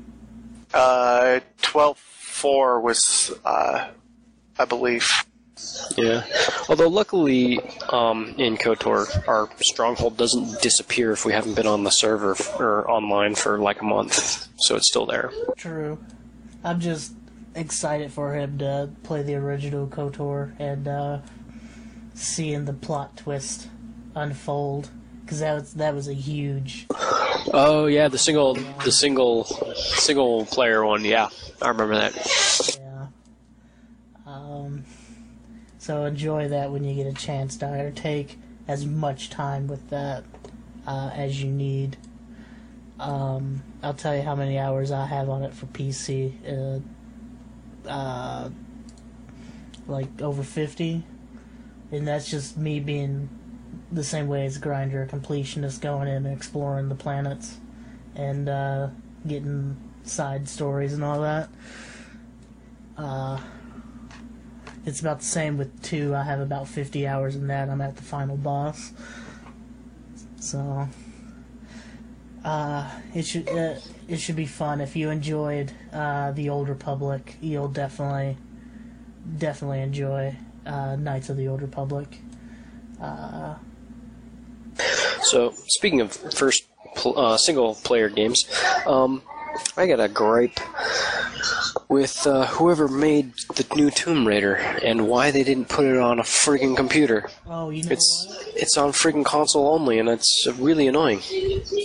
Uh, twelve four was, uh, I believe. Yeah. Although luckily, um, in KOTOR, our stronghold doesn't disappear if we haven't been on the server f- or online for like a month, so it's still there. True. I'm just excited for him to play the original KOTOR and uh, seeing the plot twist unfold. Because that was, that was a huge Oh yeah, the single, the single, single player one. Yeah, I remember that. Yeah. Um, so enjoy that when you get a chance, Dyer. Take as much time with that uh, as you need. Um, I'll tell you how many hours I have on it for PC. Uh, uh, like over 50. And that's just me being the same way as Grinder, a completionist, going in and exploring the planets and uh, getting side stories and all that. Uh, it's about the same with two. I have about 50 hours in that. I'm at the final boss. So, uh, it should uh, it should be fun. If you enjoyed uh, the Old Republic, you'll definitely definitely enjoy uh, Knights of the Old Republic. Uh, So speaking of first pl- uh, single player games, um, I got a gripe with uh, whoever made the new Tomb Raider and why they didn't put it on a friggin' computer. oh, you know It's what? it's on friggin' console only, and it's really annoying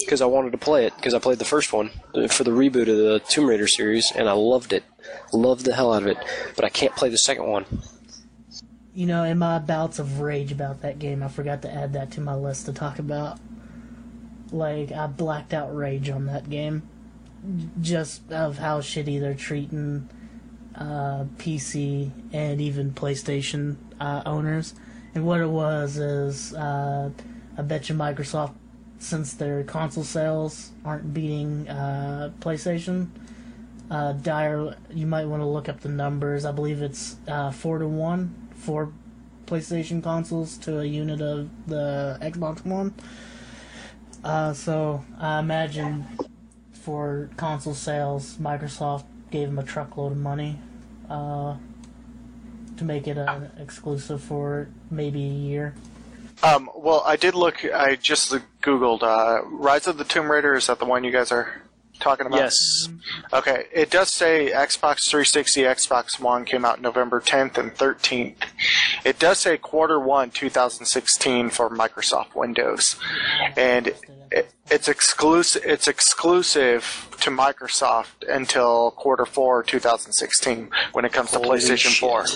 because I wanted to play it because I played the first one uh, for the reboot of the Tomb Raider series, and I loved it, loved the hell out of it. But I can't play the second one. You know, in my bouts of rage about that game, I forgot to add that to my list to talk about. Like, I blacked out rage on that game. Just of how shitty they're treating uh, PC and even PlayStation uh, owners. And what it was is, uh, I bet you Microsoft since their console sales aren't beating uh, PlayStation, uh, dire you might want to look up the numbers. I believe it's uh, four to one for PlayStation consoles to a unit of the Xbox One. So I imagine for console sales, Microsoft gave them a truckload of money uh, to make it an exclusive for maybe a year. Um, well, I did look. I just googled uh, Rise of the Tomb Raider. Is that the one you guys are talking about? Yes. Okay. It does say Xbox 360, Xbox One came out November 10th and 13th. It does say quarter one 2016 for Microsoft Windows, and it, it's exclusive. It's exclusive to Microsoft until quarter four 2016 when it comes to Holy PlayStation 4.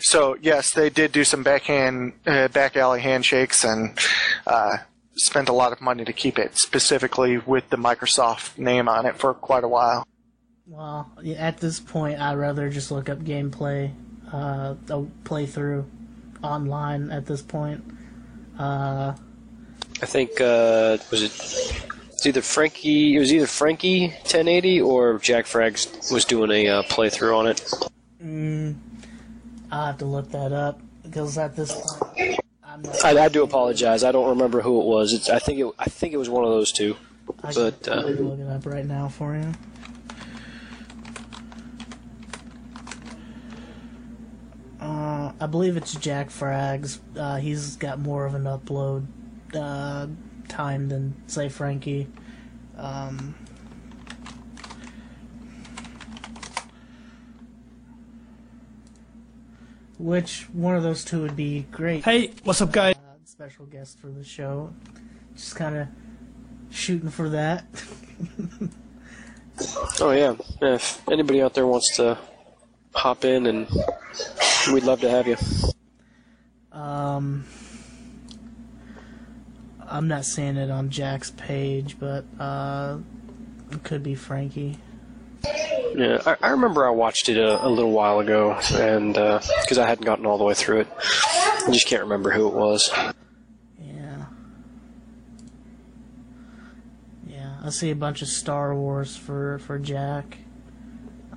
So yes, they did do some backhand, uh, back alley handshakes and uh, spent a lot of money to keep it, specifically with the Microsoft name on it for quite a while. Well, at this point, I'd rather just look up gameplay, uh, a playthrough online at this point. Uh, I think uh, was it. It's either Frankie. It was either Frankie 1080 or Jack Frags was doing a uh, playthrough on it. mm, I'll have to look that up because at this point, I, I do apologize. I don't remember who it was. It's, I think it. I think it was one of those two. I but, can uh, look it up right now for you. Uh, I believe it's Jack Frags. Uh, he's got more of an upload uh, time than say Frankie. Um, which one of those two would be great? Hey, what's up, guys? uh, special guest for the show. Just kind of shooting for that. <laughs> Oh yeah. Yeah, If anybody out there wants to hop in, and we'd love to have you. Um, I'm not seeing it on Jack's page, but uh, it could be Frankie. Yeah, I, I remember I watched it a, a little while ago, and because I hadn't gotten all the way through it, I just can't remember who it was. Yeah. Yeah, I see a bunch of Star Wars for for Jack.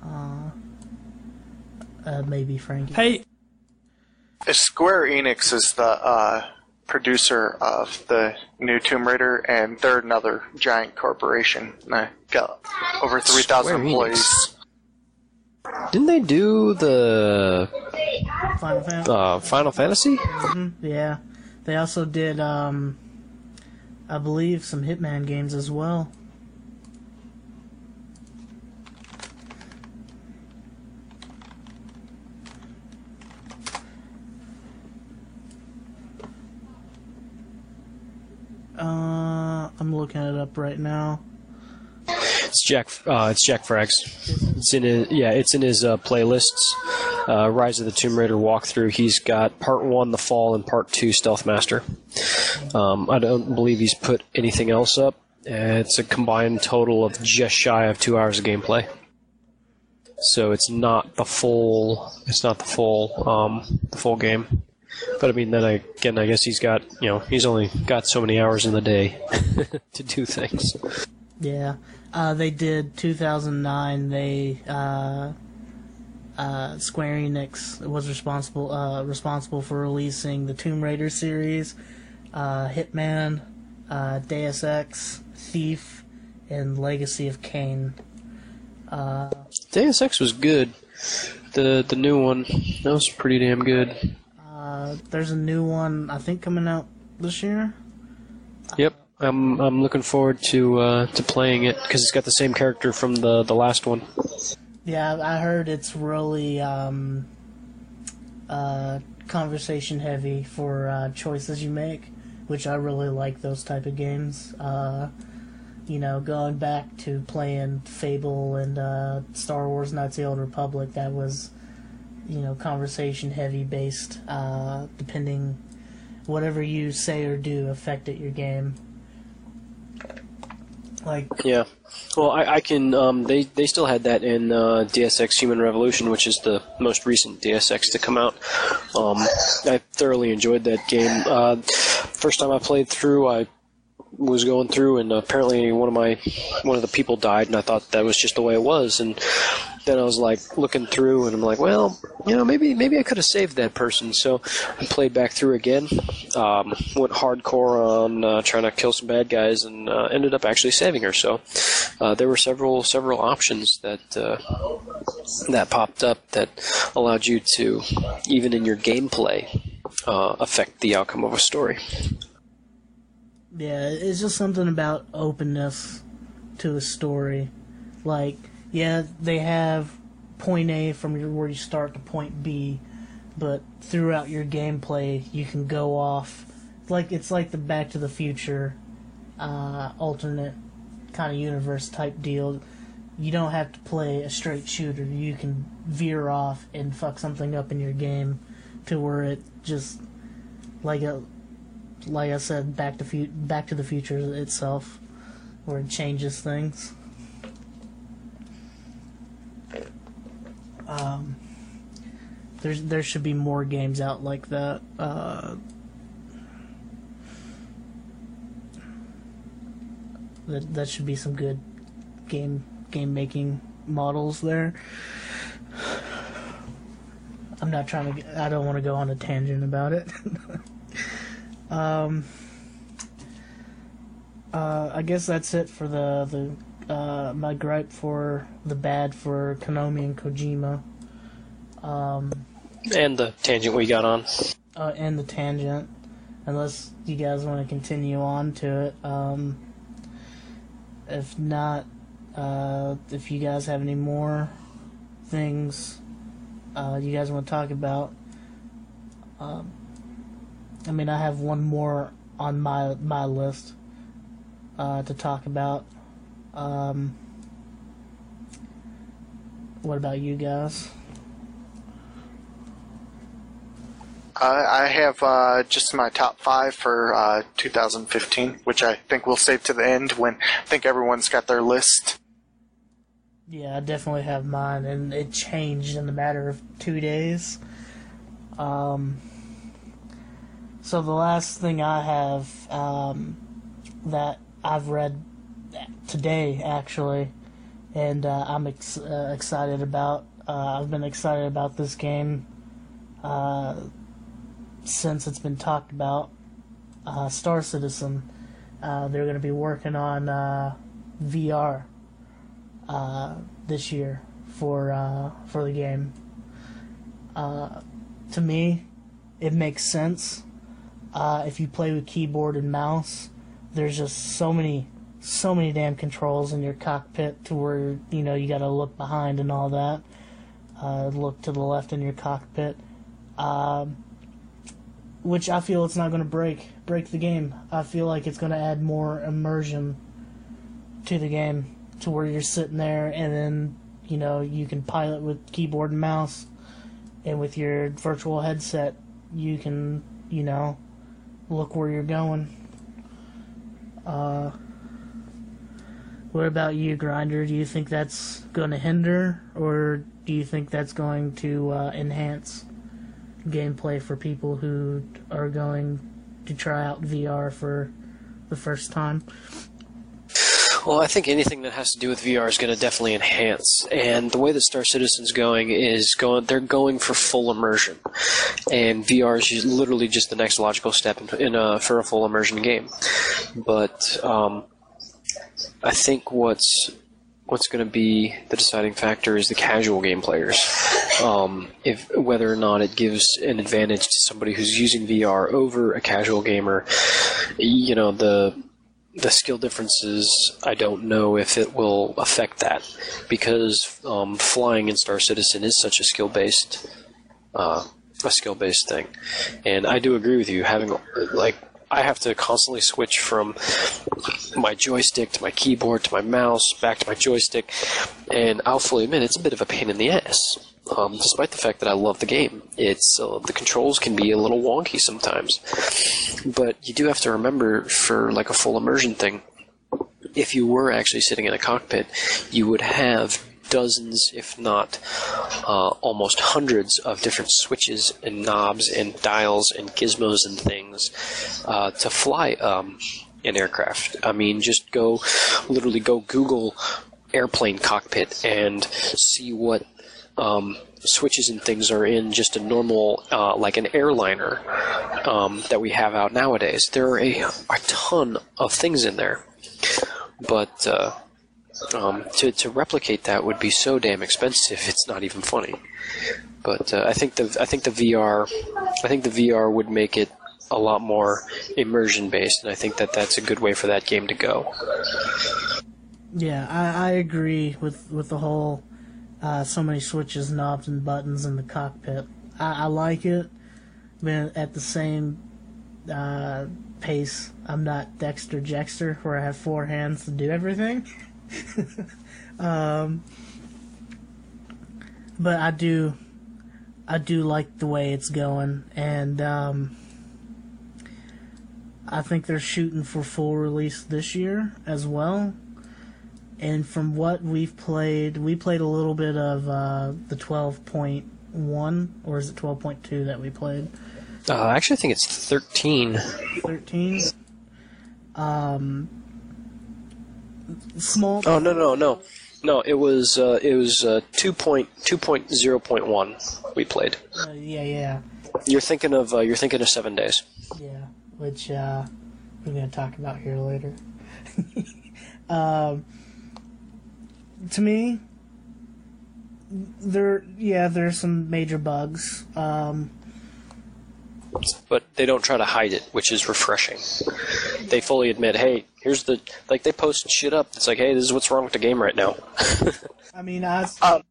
Uh, uh maybe Frankie. Hey, Square Enix is the uh, producer of the new Tomb Raider, and they're another giant corporation. They got over 3,000 Square Enix. employees. Didn't they do the Final Fantasy. uh, Final Fantasy? Yeah, they also did, um, I believe, some Hitman games as well. Uh, I'm looking it up right now. It's Jack. Uh, it's Jack Frags. It's in his. Yeah, it's in his uh, playlists. Uh, Rise of the Tomb Raider walkthrough. He's got part one, The Fall, and part two, Stealth Master. Um, I don't believe he's put anything else up. It's a combined total of just shy of two hours of gameplay. So it's not the full. It's not the full. Um, the full game. But I mean, then I, again, I guess he's got. You know, he's only got so many hours in the day <laughs> to do things. Yeah, uh, they did 2009. They uh, uh, Square Enix was responsible uh, responsible for releasing the Tomb Raider series, uh, Hitman, uh, Deus Ex, Thief, and Legacy of Kain. Uh, Deus Ex was good. The the new one that was pretty damn good. Uh, there's a new one I think coming out this year. Yep, I'm I'm looking forward to uh, to playing it because it's got the same character from the the last one. Yeah, I heard it's really um, uh, conversation heavy for uh, choices you make, which I really like those type of games. Uh, you know, going back to playing Fable and uh, Star Wars Knights of the Old Republic, that was, you know, conversation heavy based. Uh, depending, whatever you say or do affected your game. Like Yeah. Well, I, I can. Um, they they still had that in uh, Deus Ex Human Revolution, which is the most recent Deus Ex to come out. Um, I thoroughly enjoyed that game. Uh, first time I played through, I was going through, and apparently one of my one of the people died, and I thought that was just the way it was, and then I was like looking through, and I'm like, well, you know, maybe maybe I could have saved that person. So I played back through again, um, went hardcore on uh, trying to kill some bad guys, and uh, ended up actually saving her. So uh, there were several several options that uh, that popped up that allowed you to, even in your gameplay, uh, affect the outcome of a story. Yeah, it's just something about openness to a story. Like, yeah, they have point A from your, where you start to point B, but throughout your gameplay, you can go off. Like it's like the Back to the Future uh, alternate kind of universe type deal. You don't have to play a straight shooter. You can veer off and fuck something up in your game to where it just like a like I said, Back to Fu- Back to the Future itself, where it changes things. Um, there's there should be more games out like that. Uh, that that should be some good game game making models there. I'm not trying to. I don't want to go on a tangent about it. <laughs> um. Uh, I guess that's it for the the uh, my gripe for the bad for Konami and Kojima. Um, And the tangent we got on. uh, and the tangent, unless you guys want to continue on to it. Um, if not, uh, if you guys have any more things uh, you guys want to talk about, um, I mean, I have one more on my my list uh, to talk about. Um, what about you guys? I I have uh, just my top five for uh, 2015, which I think we'll save to the end when I think everyone's got their list. Yeah, I definitely have mine, and it changed in the matter of two days. Um, so the last thing I have um, that I've read today, actually, and uh, I'm ex- uh, excited about. Uh, I've been excited about this game uh, since it's been talked about. Uh, Star Citizen. They're going to be working on VR this year for for the game. To me, it makes sense. If you play with keyboard and mouse, there's just so many so many damn controls in your cockpit to where you know you got to look behind and all that. Uh, look to the left in your cockpit, um, which I feel it's not going to break break the game. I feel like it's going to add more immersion to the game to where you're sitting there and then you know you can pilot with keyboard and mouse and with your virtual headset you can you know look where you're going uh what about you grinder do you think that's going to hinder or do you think that's going to uh, enhance gameplay for people who are going to try out VR for the first time Well, I think anything that has to do with VR is going to definitely enhance. And the way that Star Citizen's going is going, they're going for full immersion, and VR is literally just the next logical step in, in a, for a full immersion game. But um, I think what's what's going to be the deciding factor is the casual game players. <laughs> Um, if whether or not it gives an advantage to somebody who's using VR over a casual gamer, you know the the skill differences, I don't know if it will affect that because um, flying in Star Citizen is such a skill based, uh, a skill based thing, and I do agree with you. Having like I have to constantly switch from my joystick to my keyboard to my mouse back to my joystick, and I'll fully admit it's a bit of a pain in the ass. Um, despite the fact that I love the game, it's uh, the controls can be a little wonky sometimes. But you do have to remember for like a full immersion thing, if you were actually sitting in a cockpit, you would have dozens, if not uh, almost hundreds, of different switches and knobs and dials and gizmos and things uh, to fly um, in aircraft. I mean, just go, literally go Google airplane cockpit and see what um, switches and things are in just a normal, uh, like an airliner um, that we have out nowadays. There are a, a ton of things in there, but uh, um, to to replicate that would be so damn expensive. <laughs> It's not even funny. But uh, I think the I think the VR I think the VR would make it a lot more immersion based, and I think that that's a good way for that game to go. Yeah, I, I agree with with the whole uh, so many switches, knobs, and buttons in the cockpit. I, I like it, but at the same uh, pace, I'm not Dexter Jexter, where I have four hands to do everything. <laughs> um, but I do, I do like the way it's going, and um, I think they're shooting for full release this year as well. And from what we've played, we played a little bit of uh, the 12.1, or is it 12.2 that we played? Uh, actually, I think it's 13. 13. Um, small. Oh no no no, no! It was uh, it was uh, 2.2.0.1 we played. Uh, yeah, yeah, You're thinking of uh, you're thinking of seven days. yeah. Which uh, we're gonna talk about here later. <laughs> um, to me, there, yeah, there's some major bugs. Um, but they don't try to hide it, which is refreshing. They fully admit, hey, here's the like they post shit up. It's like, hey, this is what's wrong with the game right now. <laughs> I mean, I. Um,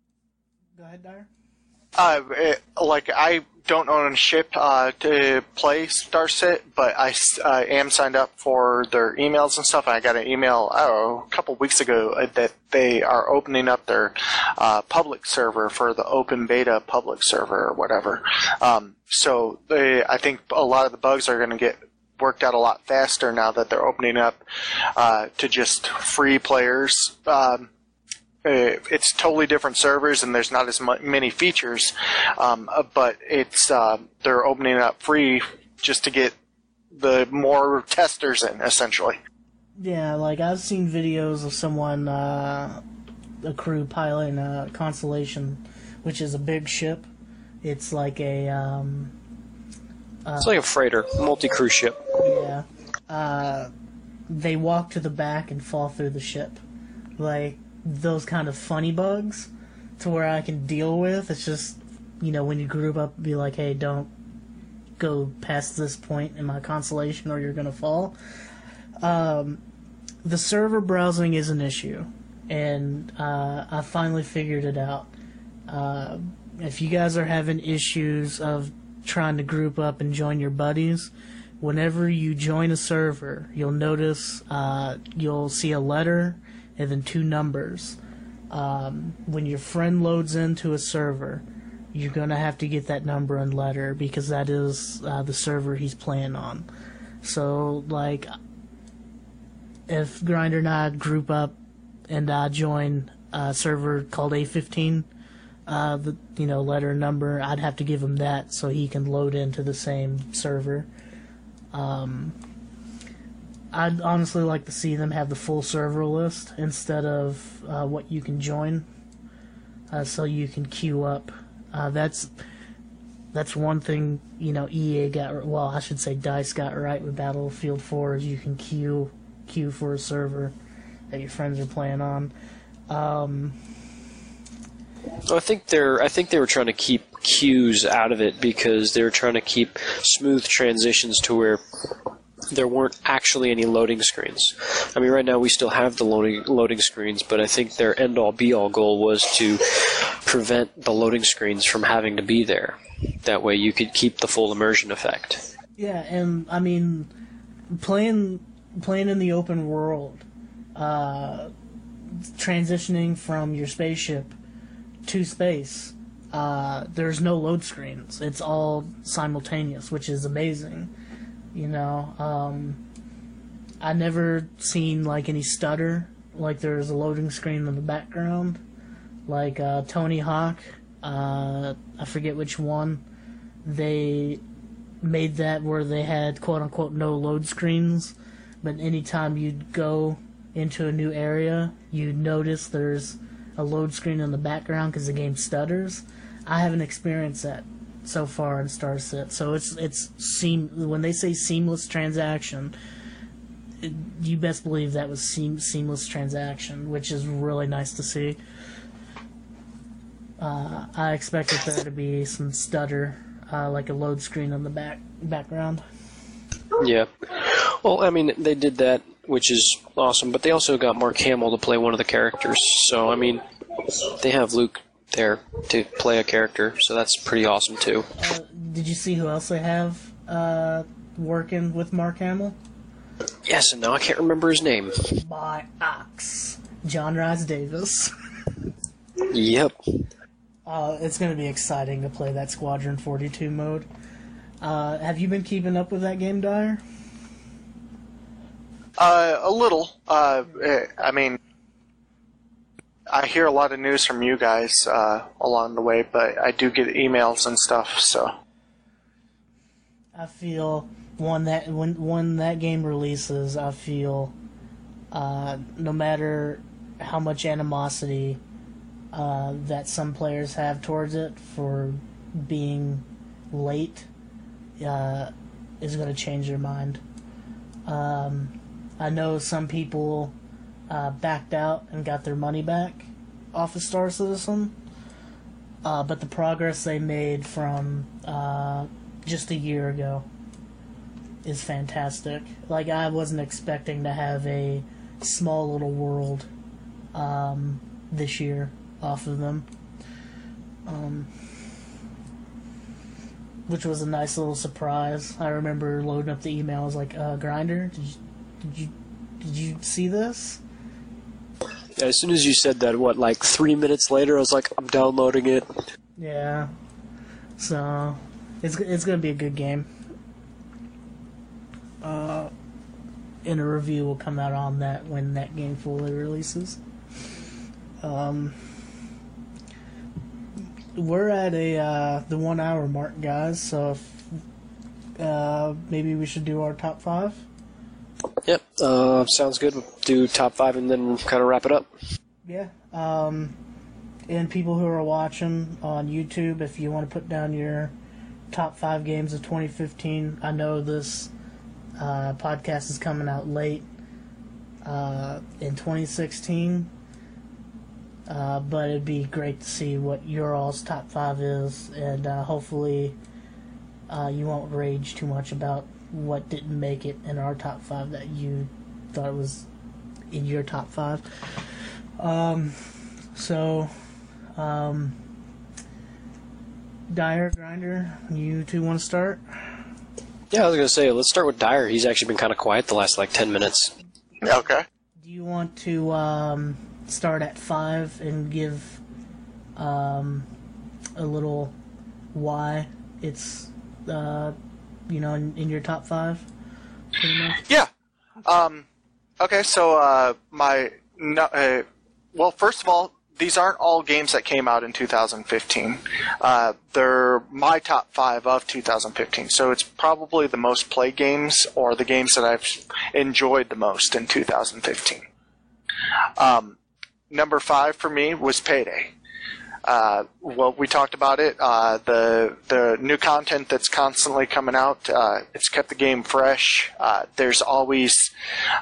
Go ahead, Dyer. Uh, it, like I don't own a ship uh, to play Star Cit, but I uh, am signed up for their emails and stuff. And I got an email oh, a couple weeks ago uh, that they are opening up their uh, public server for the open beta public server or whatever. Um, so they, I think a lot of the bugs are going to get worked out a lot faster now that they're opening up uh, to just free players. Um, uh, it's totally different servers and there's not as many features, um, uh, but it's uh, they're opening it up free just to get the more testers in essentially. Yeah, like I've seen videos of someone, uh, a crew piloting a Constellation, which is a big ship. It's like a, um, it's like a freighter, multi cruise ship. yeah. Uh, they walk to the back and fall through the ship. Like, those kind of funny bugs to where I can deal with. It's just, you know, when you group up, be like, hey, don't go past this point in my constellation or you're going to fall. Um, the server browsing is an issue, and uh, I finally figured it out. Uh, if you guys are having issues of trying to group up and join your buddies, whenever you join a server, you'll notice uh, you'll see a letter and then two numbers. Um, when your friend loads into a server, you're gonna have to get that number and letter because that is uh, the server he's playing on. So, like, if Grinder and I group up and I join a server called A15, uh, the you know letter number, I'd have to give him that so he can load into the same server. Um, I'd honestly like to see them have the full server list instead of uh, what you can join, uh, so you can queue up. Uh, that's that's one thing you know EA got well, I should say Dice got right with Battlefield 4 is you can queue queue for a server that your friends are playing on. Um, I think they're I think they were trying to keep cues out of it because they were trying to keep smooth transitions to where there weren't actually any loading screens. I mean, right now we still have the loading loading screens, but I think their end all be all goal was to prevent the loading screens from having to be there. That way, you could keep the full immersion effect. Yeah, and I mean, playing playing in the open world, uh, transitioning from your spaceship to space, uh, there's no load screens. It's all simultaneous, which is amazing. You know, um, I never seen like any stutter. Like there's a loading screen in the background, like uh, Tony Hawk. Uh, I forget which one. They made that where they had quote unquote no load screens but anytime you'd go into a new area, you notice there's a load screen in the background because the game stutters. I haven't experienced that so far in Star Citizen, so it's it's seam when they say seamless transaction. It, you best believe that was seam, seamless transaction, which is really nice to see. Uh, I expected there to be some stutter, uh, like a load screen on the back background. Yeah. Well, I mean, they did that, which is awesome, but they also got Mark Hamill to play one of the characters. So, I mean, they have Luke there to play a character, so that's pretty awesome too. Uh, did you see who else they have uh, working with Mark Hamill? Yes, and now I can't remember his name. By Ox, John Rhys-Davies. <laughs> Yep. Uh, it's going to be exciting to play that Squadron 42 mode. Uh, have you been keeping up with that game, Dyer? Uh, a little. Uh, eh, I mean, I hear a lot of news from you guys uh, along the way, but I do get emails and stuff. So I feel when that when when that game releases, I feel uh, no matter how much animosity uh, that some players have towards it for being late, uh, is going to change their mind. Um, I know some people uh, backed out and got their money back off of Star Citizen, uh, but the progress they made from uh, just a year ago is fantastic. Like I wasn't expecting to have a small little world um, this year off of them, um, which was a nice little surprise. I remember loading up the email. I was like, uh, "Grinder, did you, did you did you see this?" As soon as you said that, what, like three minutes later, I was like, I'm downloading it. Yeah. So it's it's gonna be a good game. Uh, and a review will come out on that when that game fully releases. Um, we're at a uh, the one hour mark, guys. So if, uh, maybe we should do our top five. Yep, uh, sounds good. We'll do top five and then kind of wrap it up. Yeah. Um, and people who are watching on YouTube, if you want to put down your top five games of 2015, I know this uh, podcast is coming out late uh, in 2016, uh, but it'd be great to see what your all's top five is, and uh, hopefully uh, you won't rage too much about what didn't make it in our top five that you thought was in your top five. Um, so, um, Dyer, Grinder, you two want to start? Yeah, I was gonna say, let's start with Dyer. He's actually been kind of quiet the last like ten minutes. okay. Do you want to um, start at five and give um, a little why it's uh, you know in, in your top five? Yeah. Um, okay, so uh, my no, uh, well, first of all, these aren't all games that came out in 2015. Uh, they're my top five of 2015, so it's probably the most played games or the games that I've enjoyed the most in 2015. Um, number five for me was Payday. Uh, well, we talked about it. Uh, the the new content that's constantly coming out. Uh, it's kept the game fresh. Uh, there's always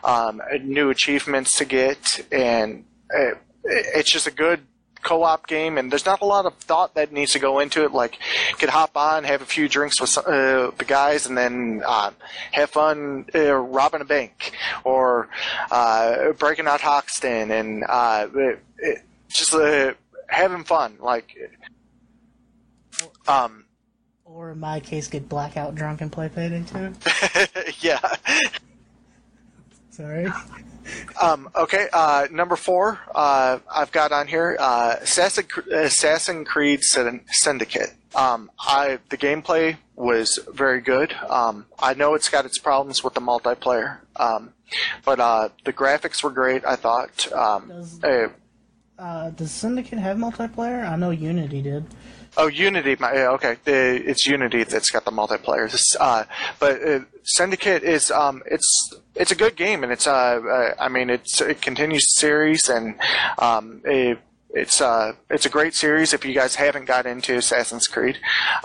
um, new achievements to get, and it, it's just a good co-op game. And there's not a lot of thought that needs to go into it. Like, you could hop on, have a few drinks with uh, the guys, and then uh, have fun uh, robbing a bank or uh, breaking out Hoxton, and uh, it, it, just. Having fun. Like, um, Or in my case, get blackout drunk and play Payday 2. <laughs> yeah. Sorry. Um, okay, uh, number four, uh, I've got on here uh, Assassin, Assassin Creed Syndicate. Um, I the gameplay was very good. Um, I know it's got its problems with the multiplayer, um, but uh, the graphics were great. I thought. Um, Does- uh, Uh, does Syndicate have multiplayer? I know Unity did. Oh, Unity. My, okay, it's Unity that's got the multiplayer. Uh, but uh, Syndicate is um, it's it's a good game, and it's uh, uh I mean it's it continues the series, and um, it, it's uh it's a great series. If you guys haven't got into Assassin's Creed,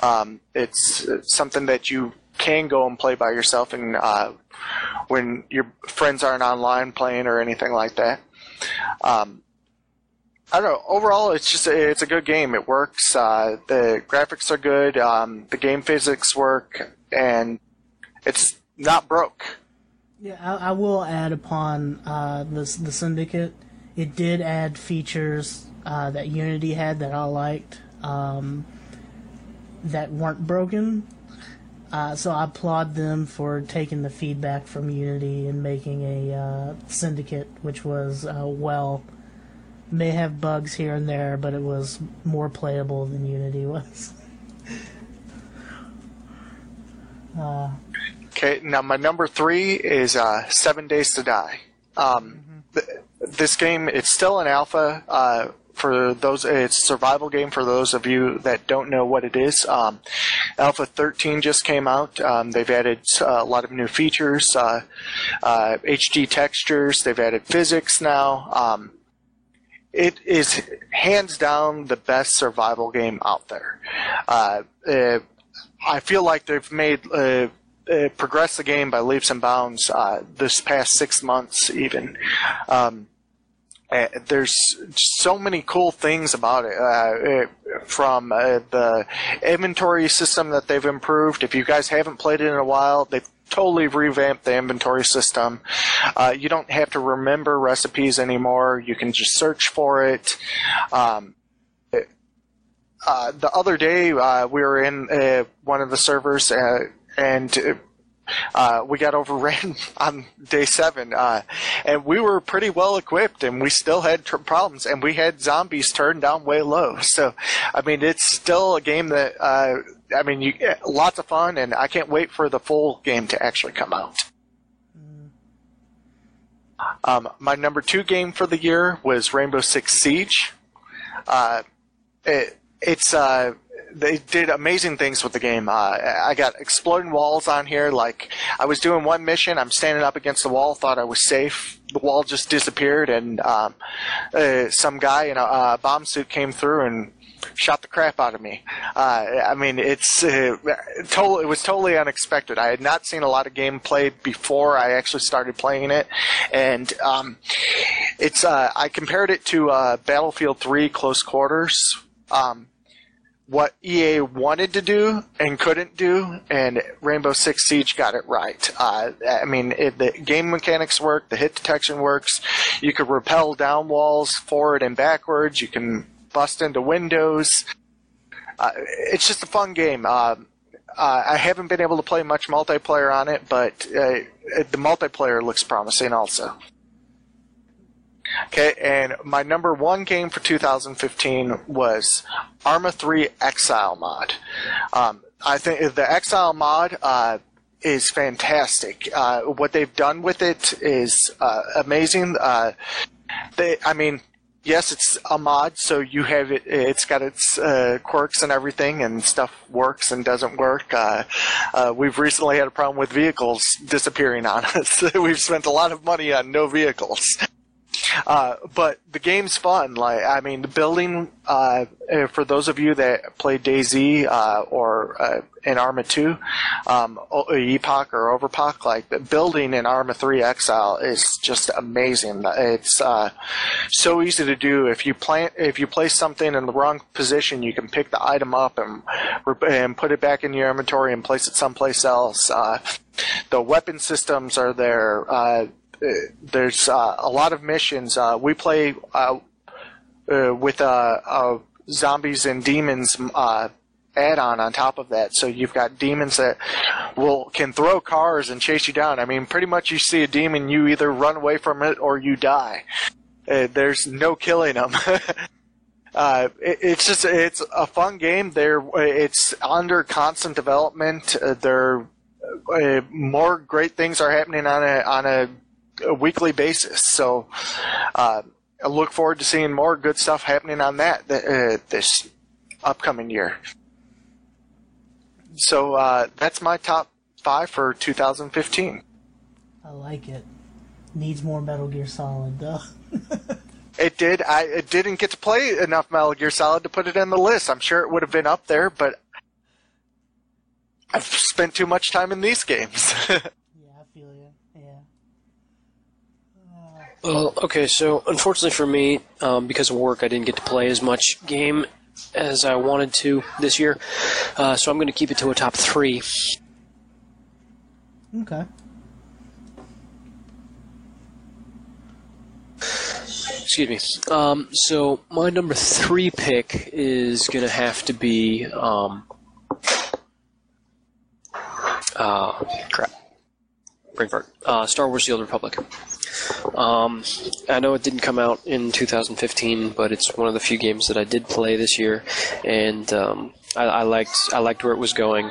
um, it's, it's something that you can go and play by yourself, and uh, when your friends aren't online playing or anything like that. Um, I don't know. Overall, it's just a, it's a good game. It works. Uh, the graphics are good. Um, the game physics work, and it's not broke. Yeah, I, I will add upon uh, the the Syndicate. It did add features uh, that Unity had that I liked um, that weren't broken. Uh, so I applaud them for taking the feedback from Unity and making a uh, Syndicate, which was uh, well, may have bugs here and there, but it was more playable than Unity was. <laughs> Uh, Okay, now my number three is uh, Seven Days to Die. Um, th- this game, it's still an alpha. Uh, for those, it's a survival game for those of you that don't know what it is. Um, Alpha 13 just came out. Um, they've added uh, a lot of new features, uh, uh, HD textures. They've added physics now. Um, it is hands down the best survival game out there. Uh, uh, I feel like they've made uh, uh, progressed the game by leaps and bounds uh, this past six months, even. Um, uh, there's so many cool things about it, uh, from the inventory system that they've improved. If you guys haven't played it in a while, they've totally revamped the inventory system. Uh, you don't have to remember recipes anymore. You can just search for it. Um, uh, the other day, uh, we were in uh, one of the servers, uh, and uh, we got overran <laughs> on day seven, and we were pretty well equipped, and we still had tr- problems, and we had zombies turned down way low. <laughs> So, I mean, it's still a game that, I mean, you lots of fun, and I can't wait for the full game to actually come out. Um, my number two game for the year was Rainbow Six Siege. Uh, it, it's uh, they did amazing things with the game. Uh, I got exploding walls on here. Like I was doing one mission, I'm standing up against the wall, thought I was safe. The wall just disappeared, and um, uh, some guy in a uh, bomb suit came through and shot the crap out of me. Uh, I mean, it's uh, total, it was totally unexpected. I had not seen a lot of game played before I actually started playing it, and um, it's uh, I compared it to uh, Battlefield 3 Close Quarters. Um, what EA wanted to do and couldn't do, and Rainbow Six Siege got it right. Uh, I mean, it, the game mechanics work, the hit detection works. You could repel down walls forward and backwards. You can bust into windows. Uh, it's just a fun game. Uh, uh I haven't been able to play much multiplayer on it, but uh, the multiplayer looks promising also. Okay, and my number one game for 2015 was Arma 3 Exile mod. Um, I think the Exile mod uh, is fantastic. Uh, what they've done with it is uh, amazing. Uh, they, I mean, yes, it's a mod, so you have it. It's got its uh, quirks and everything, and stuff works and doesn't work. Uh, uh, we've recently had a problem with vehicles disappearing on <laughs> us. we've spent a lot of money on no vehicles. Uh, but the game's fun. Like, I mean, the building, uh, uh for those of you that play DayZ, uh, or, uh, in Arma 2, um, Epoch or Overpoch, like, the building in Arma 3 Exile is just amazing. It's, uh, so easy to do. If you plant, if you place something in the wrong position, you can pick the item up and, and put it back in your inventory and place it someplace else. Uh, the weapon systems are there. There's uh, a lot of missions. Uh, we play uh, uh with uh, zombies and demons add-on on top of that. So you've got demons that will can throw cars and chase you down. I mean, pretty much you see a demon, you either run away from it or you die. there's no killing them. <laughs> Uh, it, it's just it's a fun game. There, it's under constant development. Uh, there, uh, more great things are happening on a on a a weekly basis. So uh, I look forward to seeing more good stuff happening on that uh, this upcoming year. So uh, that's my top five for 2015. I like it. Needs more Metal Gear Solid though. <laughs> It did. I it didn't get to play enough Metal Gear Solid to put it in the list. I'm sure it would have been up there, but I've spent too much time in these games. <laughs> yeah, I feel you. Yeah. Well, okay, so unfortunately for me, um, because of work, I didn't get to play as much game as I wanted to this year. Uh, so I'm going to keep it to a top three. Okay. Excuse me. Um, so my number three pick is going to have to be. Um, uh, crap. Brain fart. Uh, Star Wars: The Old Republic. Um, I know it didn't come out in 2015, but it's one of the few games that I did play this year, and um, I, I liked I liked where it was going.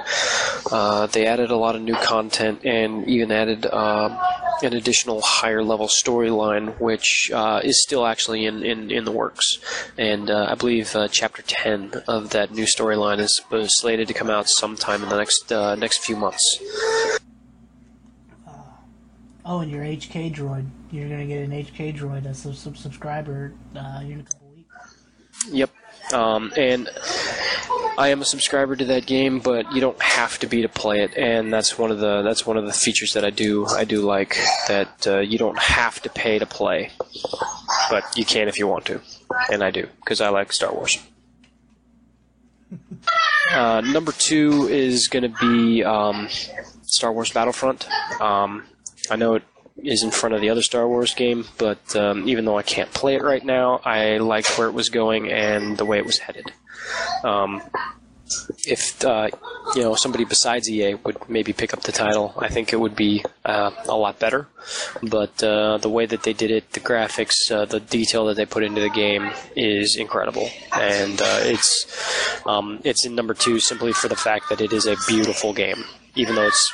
Uh, they added a lot of new content and even added uh, an additional higher level storyline, which uh, is still actually in, in, in the works. And uh, I believe uh, chapter 10 of that new storyline is slated to come out sometime in the next uh, next few months. Oh, and your HK droid. You're gonna get an HK droid as a sub- subscriber uh, in a couple weeks. Yep. Um, and I am a subscriber to that game, but you don't have to be to play it, and that's one of the that's one of the features that I do I do like that uh, you don't have to pay to play, but you can if you want to, and I do because I like Star Wars. <laughs> Uh, number two is going to be um, Star Wars Battlefront. Um, I know it is in front of the other Star Wars game, but um, even though I can't play it right now, I liked where it was going and the way it was headed. Um, if uh, you know somebody besides EA would maybe pick up the title, I think it would be uh, a lot better. But uh, the way that they did it, the graphics, uh, the detail that they put into the game is incredible, and uh, it's um, it's in number two simply for the fact that it is a beautiful game, even though it's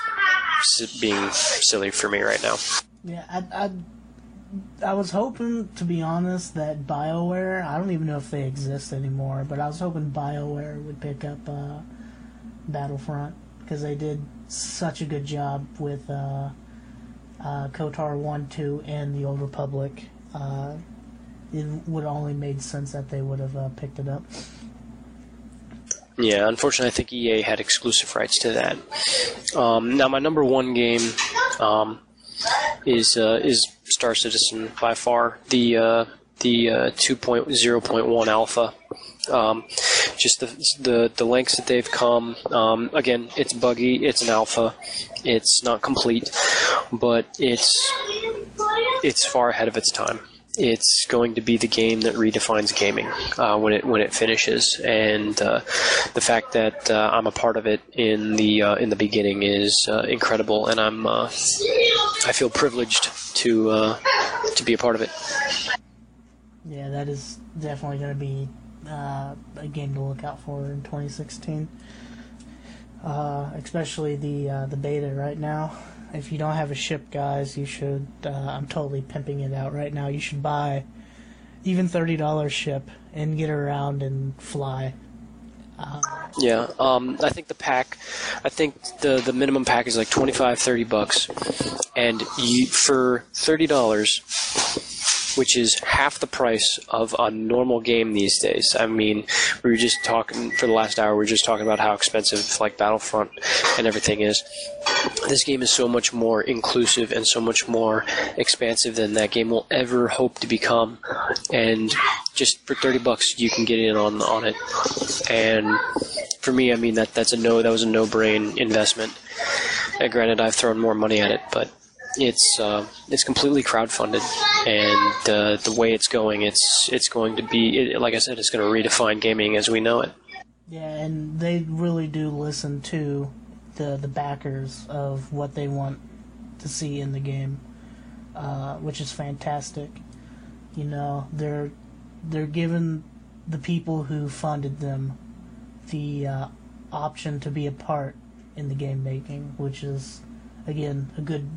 being silly for me right now. Yeah, I, I, I was hoping, to be honest, that BioWare, I don't even know if they exist anymore, but I was hoping BioWare would pick up uh, Battlefront because they did such a good job with uh, uh, KOTOR 1, 2, and the Old Republic. Uh, it would only made sense that they would have uh, picked it up. Yeah, unfortunately, I think EA had exclusive rights to that. Um, now, my number one game um, is uh, is Star Citizen by far the uh, the uh, 2.0.1 alpha. Um, just the, the the lengths that they've come. Um, again, it's buggy. It's an alpha. It's not complete, but it's it's far ahead of its time. It's going to be the game that redefines gaming uh, when it when it finishes, and uh, the fact that uh, I'm a part of it in the uh, in the beginning is uh, incredible, and I'm uh, I feel privileged to to be a part of it. Yeah, that is definitely going to be a game to look out for in 2016. Uh, especially the the beta right now. If you don't have a ship, guys, you should. Uh, I'm totally pimping it out right now. You should buy even thirty dollars ship and get around and fly. Yeah, um, I think the pack, I think the the minimum pack is like 25, 30 bucks, and you for thirty dollars, which is half the price of a normal game these days. I mean, we were just talking for the last hour. We were just talking about how expensive like Battlefront and everything is. This game is so much more inclusive and so much more expansive than that game will ever hope to become. And just for thirty bucks, you can get in on on it. And for me, I mean that that's a no. That was a no brain investment. And granted, I've thrown more money at it, but it's uh, it's completely crowdfunded, and uh, the way it's going, it's it's going to be it, like I said, it's going to redefine gaming as we know it. Yeah, and they really do listen to the the backers of what they want to see in the game, uh, which is fantastic. You know, they're they're giving the people who funded them the uh, option to be a part in the game making, which is again a good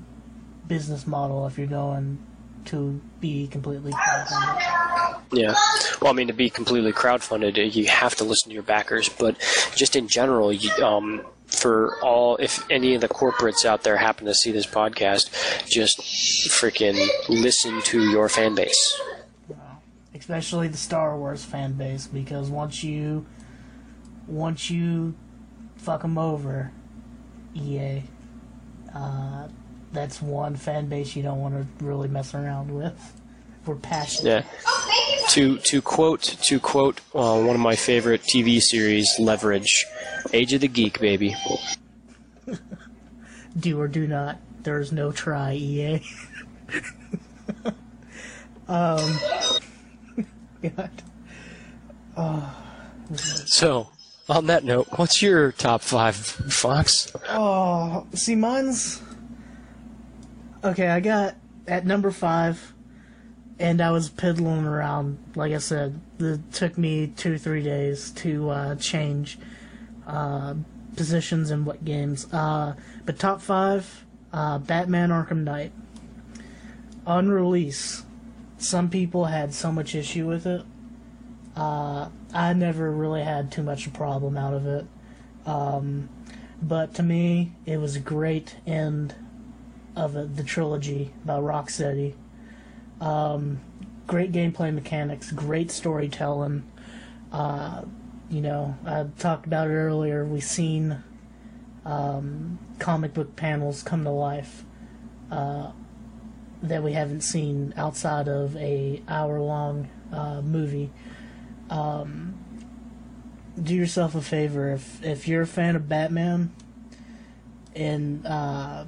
business model if you're going to be completely crowdfunded. Yeah. Well, I mean, to be completely crowdfunded, uh, you have to listen to your backers. But just in general, you, um, for all, if any of the corporates out there happen to see this podcast, just freaking listen to your fan base. especially the Star Wars fan base, because once you once you fuck them over, EA, uh, that's one fan base you don't want to really mess around with. We're passionate. Yeah. To to quote to quote uh, one of my favorite TV series, Leverage, Age of the Geek, baby. <laughs> Do or do not. There is no try, EA. <laughs> um. <laughs> God. Oh. <sighs> So, on that note, what's your top five, Fox? Oh, see, mine's okay. I got at number five, and I was piddling around. Like I said, it took me two, three days to uh, change uh, positions in what games. Uh, but top five, uh, Batman: Arkham Knight. On release, some people had so much issue with it. Uh, I never really had too much a problem out of it. Um, but to me, it was a great end of the trilogy by Rocksteady. Um, great gameplay mechanics, great storytelling. Uh, you know, I talked about it earlier. We've seen um, comic book panels come to life uh, that we haven't seen outside of a hour long uh, movie. Um, do yourself a favor if if you're a fan of Batman and uh,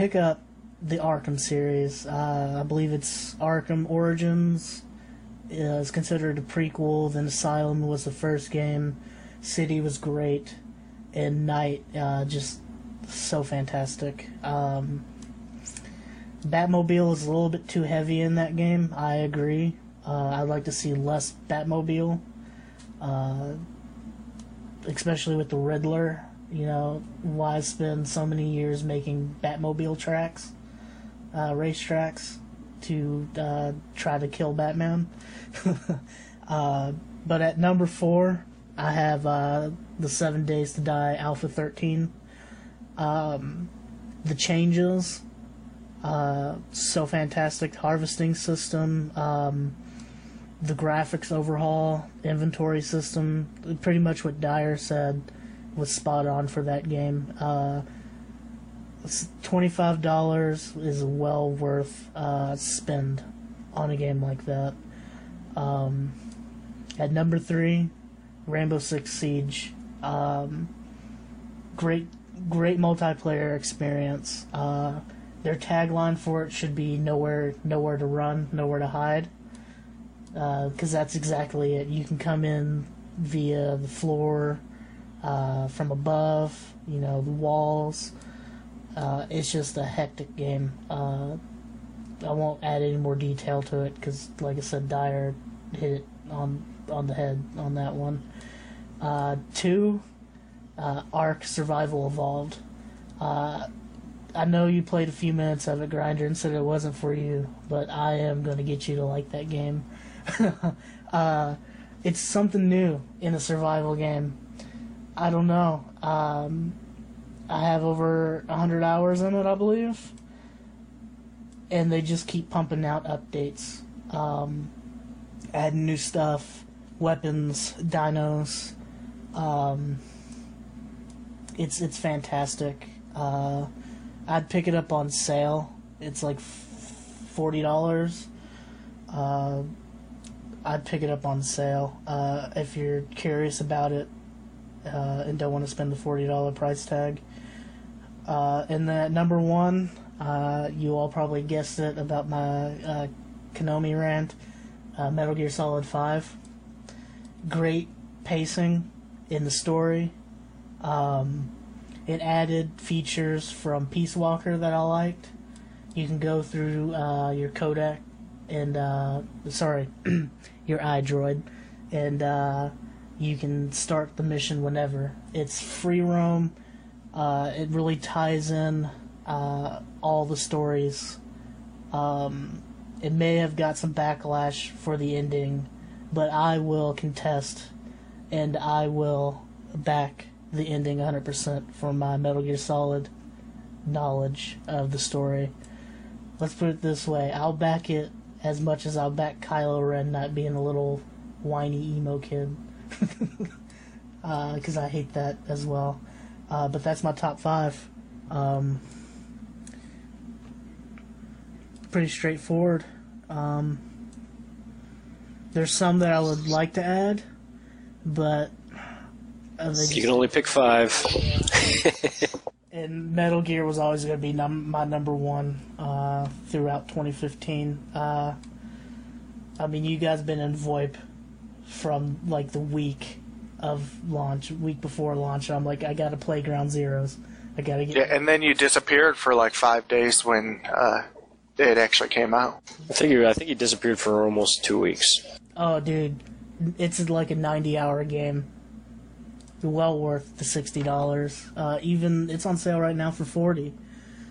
pick up the Arkham series. Uh, I believe it's Arkham Origins is considered a prequel. Then Asylum was the first game. City was great, and Knight uh, just so fantastic. Um, Batmobile is a little bit too heavy in that game. I agree. Uh, I'd like to see less Batmobile, uh, especially with the Riddler. You know, why spend so many years making Batmobile tracks, uh, to uh, try to kill Batman? <laughs> uh, but at number four, I have uh, the Seven Days to Die Alpha 13. Um, the changes, uh, so fantastic. Harvesting system, um, the graphics overhaul, inventory system, pretty much what Dyer said was spot on for that game. Uh, Twenty-five dollars is well worth uh, spend on a game like that. Um, at number three, Rainbow Six Siege. Um, great, great multiplayer experience. Uh, their tagline for it should be "Nowhere, nowhere to run, nowhere to hide," because uh, that's exactly it. You can come in via the floor, uh, from above, you know, the walls. Uh, it's just a hectic game. Uh, I won't add any more detail to it because, like I said, Dyer hit it on on the head on that one. Uh, two, uh, Ark Survival Evolved. Uh, I know you played a few minutes of it, Grinder, and said it wasn't for you, but I am going to get you to like that game. <laughs> it's something new in a survival game. I don't know. Um, I have over 100 hours in it, I believe. And they just keep pumping out updates, um, adding new stuff, weapons, dinos. Um, it's it's fantastic. Uh, I'd pick it up on sale. It's like forty dollars. Uh, I'd pick it up on sale uh, if you're curious about it uh, and don't want to spend the forty dollar price tag. Uh, and then number one, uh, you all probably guessed it about my uh, Konami rant, uh, Metal Gear Solid Five. Great pacing in the story. Um, it added features from Peace Walker that I liked. You can go through uh, your Codec and sorry, <clears throat> your iDroid, and you can start the mission whenever. It's free roam. Uh, it really ties in uh, all the stories. Um, it may have got some backlash for the ending, but I will contest and I will back the ending 100% for my Metal Gear Solid knowledge of the story. Let's put it this way I'll back it as much as I'll back Kylo Ren not being a little whiny emo kid. Because <laughs> uh, I hate that as well. Uh, but that's my top five. Um, pretty straightforward. Um, there's some that I would like to add, but uh, you can only pick five. <laughs> <laughs> and Metal Gear was always going to be num- my number one uh, throughout 2015. Uh, I mean, you guys been in VoIP from like the week of launch, week before launch. I'm like, I got to play Ground Zeroes. I got to get. Yeah, and then you disappeared for like five days when uh, it actually came out. I think you, I think he disappeared for almost two weeks. Oh, dude, it's like a 90 hour game. Well worth the sixty dollars. Uh, even it's on sale right now for forty.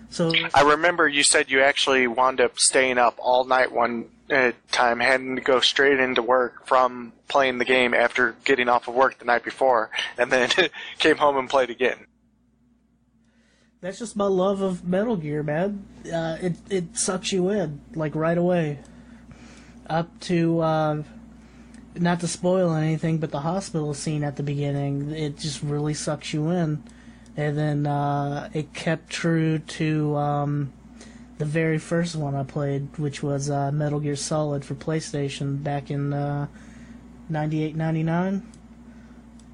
So I remember you said you actually wound up staying up all night one uh, time, having to go straight into work from playing the game after getting off of work the night before, and then <laughs> came home and played again that's just my love of Metal Gear, man. Uh, it it sucks you in like right away. Up to uh, not to spoil anything, but the hospital scene at the beginning, it just really sucks you in, and then uh, it kept true to um, the very first one I played, which was uh, Metal Gear Solid for PlayStation back in uh, 98, 99.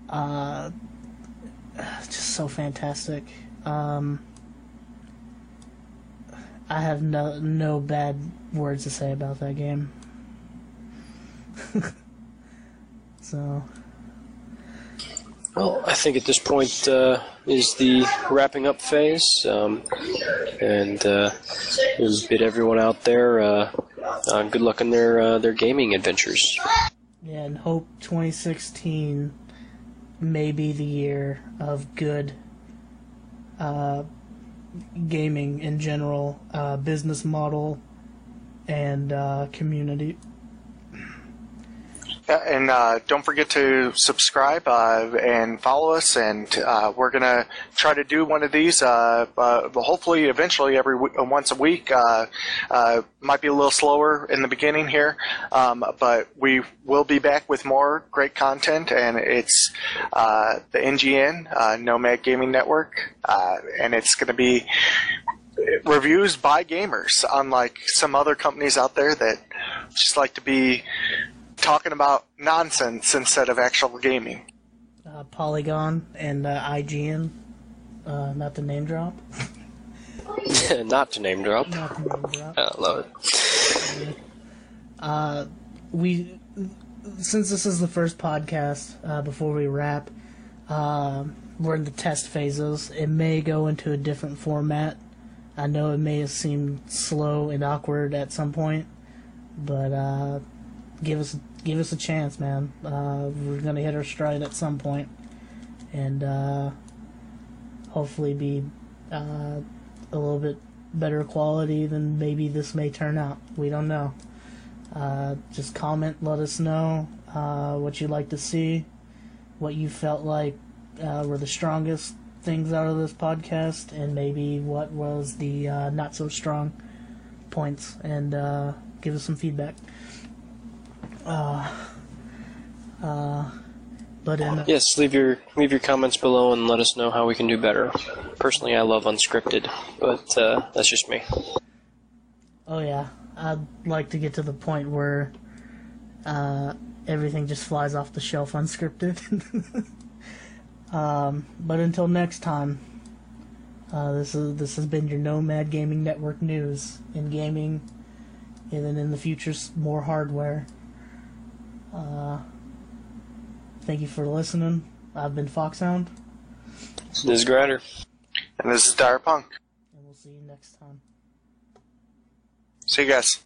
Uh, just so fantastic. Um, I have no no bad words to say about that game. <laughs> so. Well, I think at this point uh, is the wrapping up phase, um, and uh, bid everyone out there uh, uh good luck in their uh, their gaming adventures. Yeah, and hope 2016 may be the year of good uh, gaming in general, business model, and community. And uh, don't forget to subscribe uh, and follow us. And uh, we're gonna try to do one of these. Uh, uh, hopefully, eventually, every w- once a week. Uh, might be a little slower in the beginning here, um, but we will be back with more great content. And it's the NGN Nomad Gaming Network, and it's to be reviews by gamers, unlike some other companies out there that just like to be talking about nonsense instead of actual gaming. Uh, Polygon and uh, IGN, uh, not to name drop. <laughs> <laughs> not to name drop. Not to name drop. I love it. Uh, we, since this is the first podcast, uh, before we wrap, uh, we're in the test phases. It may go into a different format. I know it may have seemed slow and awkward at some point, but uh, give us give us a chance, man. Uh, we're gonna hit our stride at some point, and uh, hopefully be uh, a little bit better quality than maybe this may turn out. We don't know. Uh, just comment, let us know uh, what you'd like to see, what you felt like uh, were the strongest things out of this podcast, and maybe what was the not so strong points, and give us some feedback. Uh, uh, but in, yes, leave your leave your comments below and let us know how we can do better. Personally, I love unscripted, but uh, that's just me. Oh yeah, I'd like to get to the point where uh, everything just flies off the shelf unscripted. <laughs> um, but until next time, uh, this is this has been your Nomad Gaming Network news in gaming, and then in the future more hardware. Uh, thank you for listening. I've been Foxhound. This is Grinder. And this is Dire Punk. And we'll see you next time. See you guys.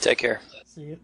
Take care. See you.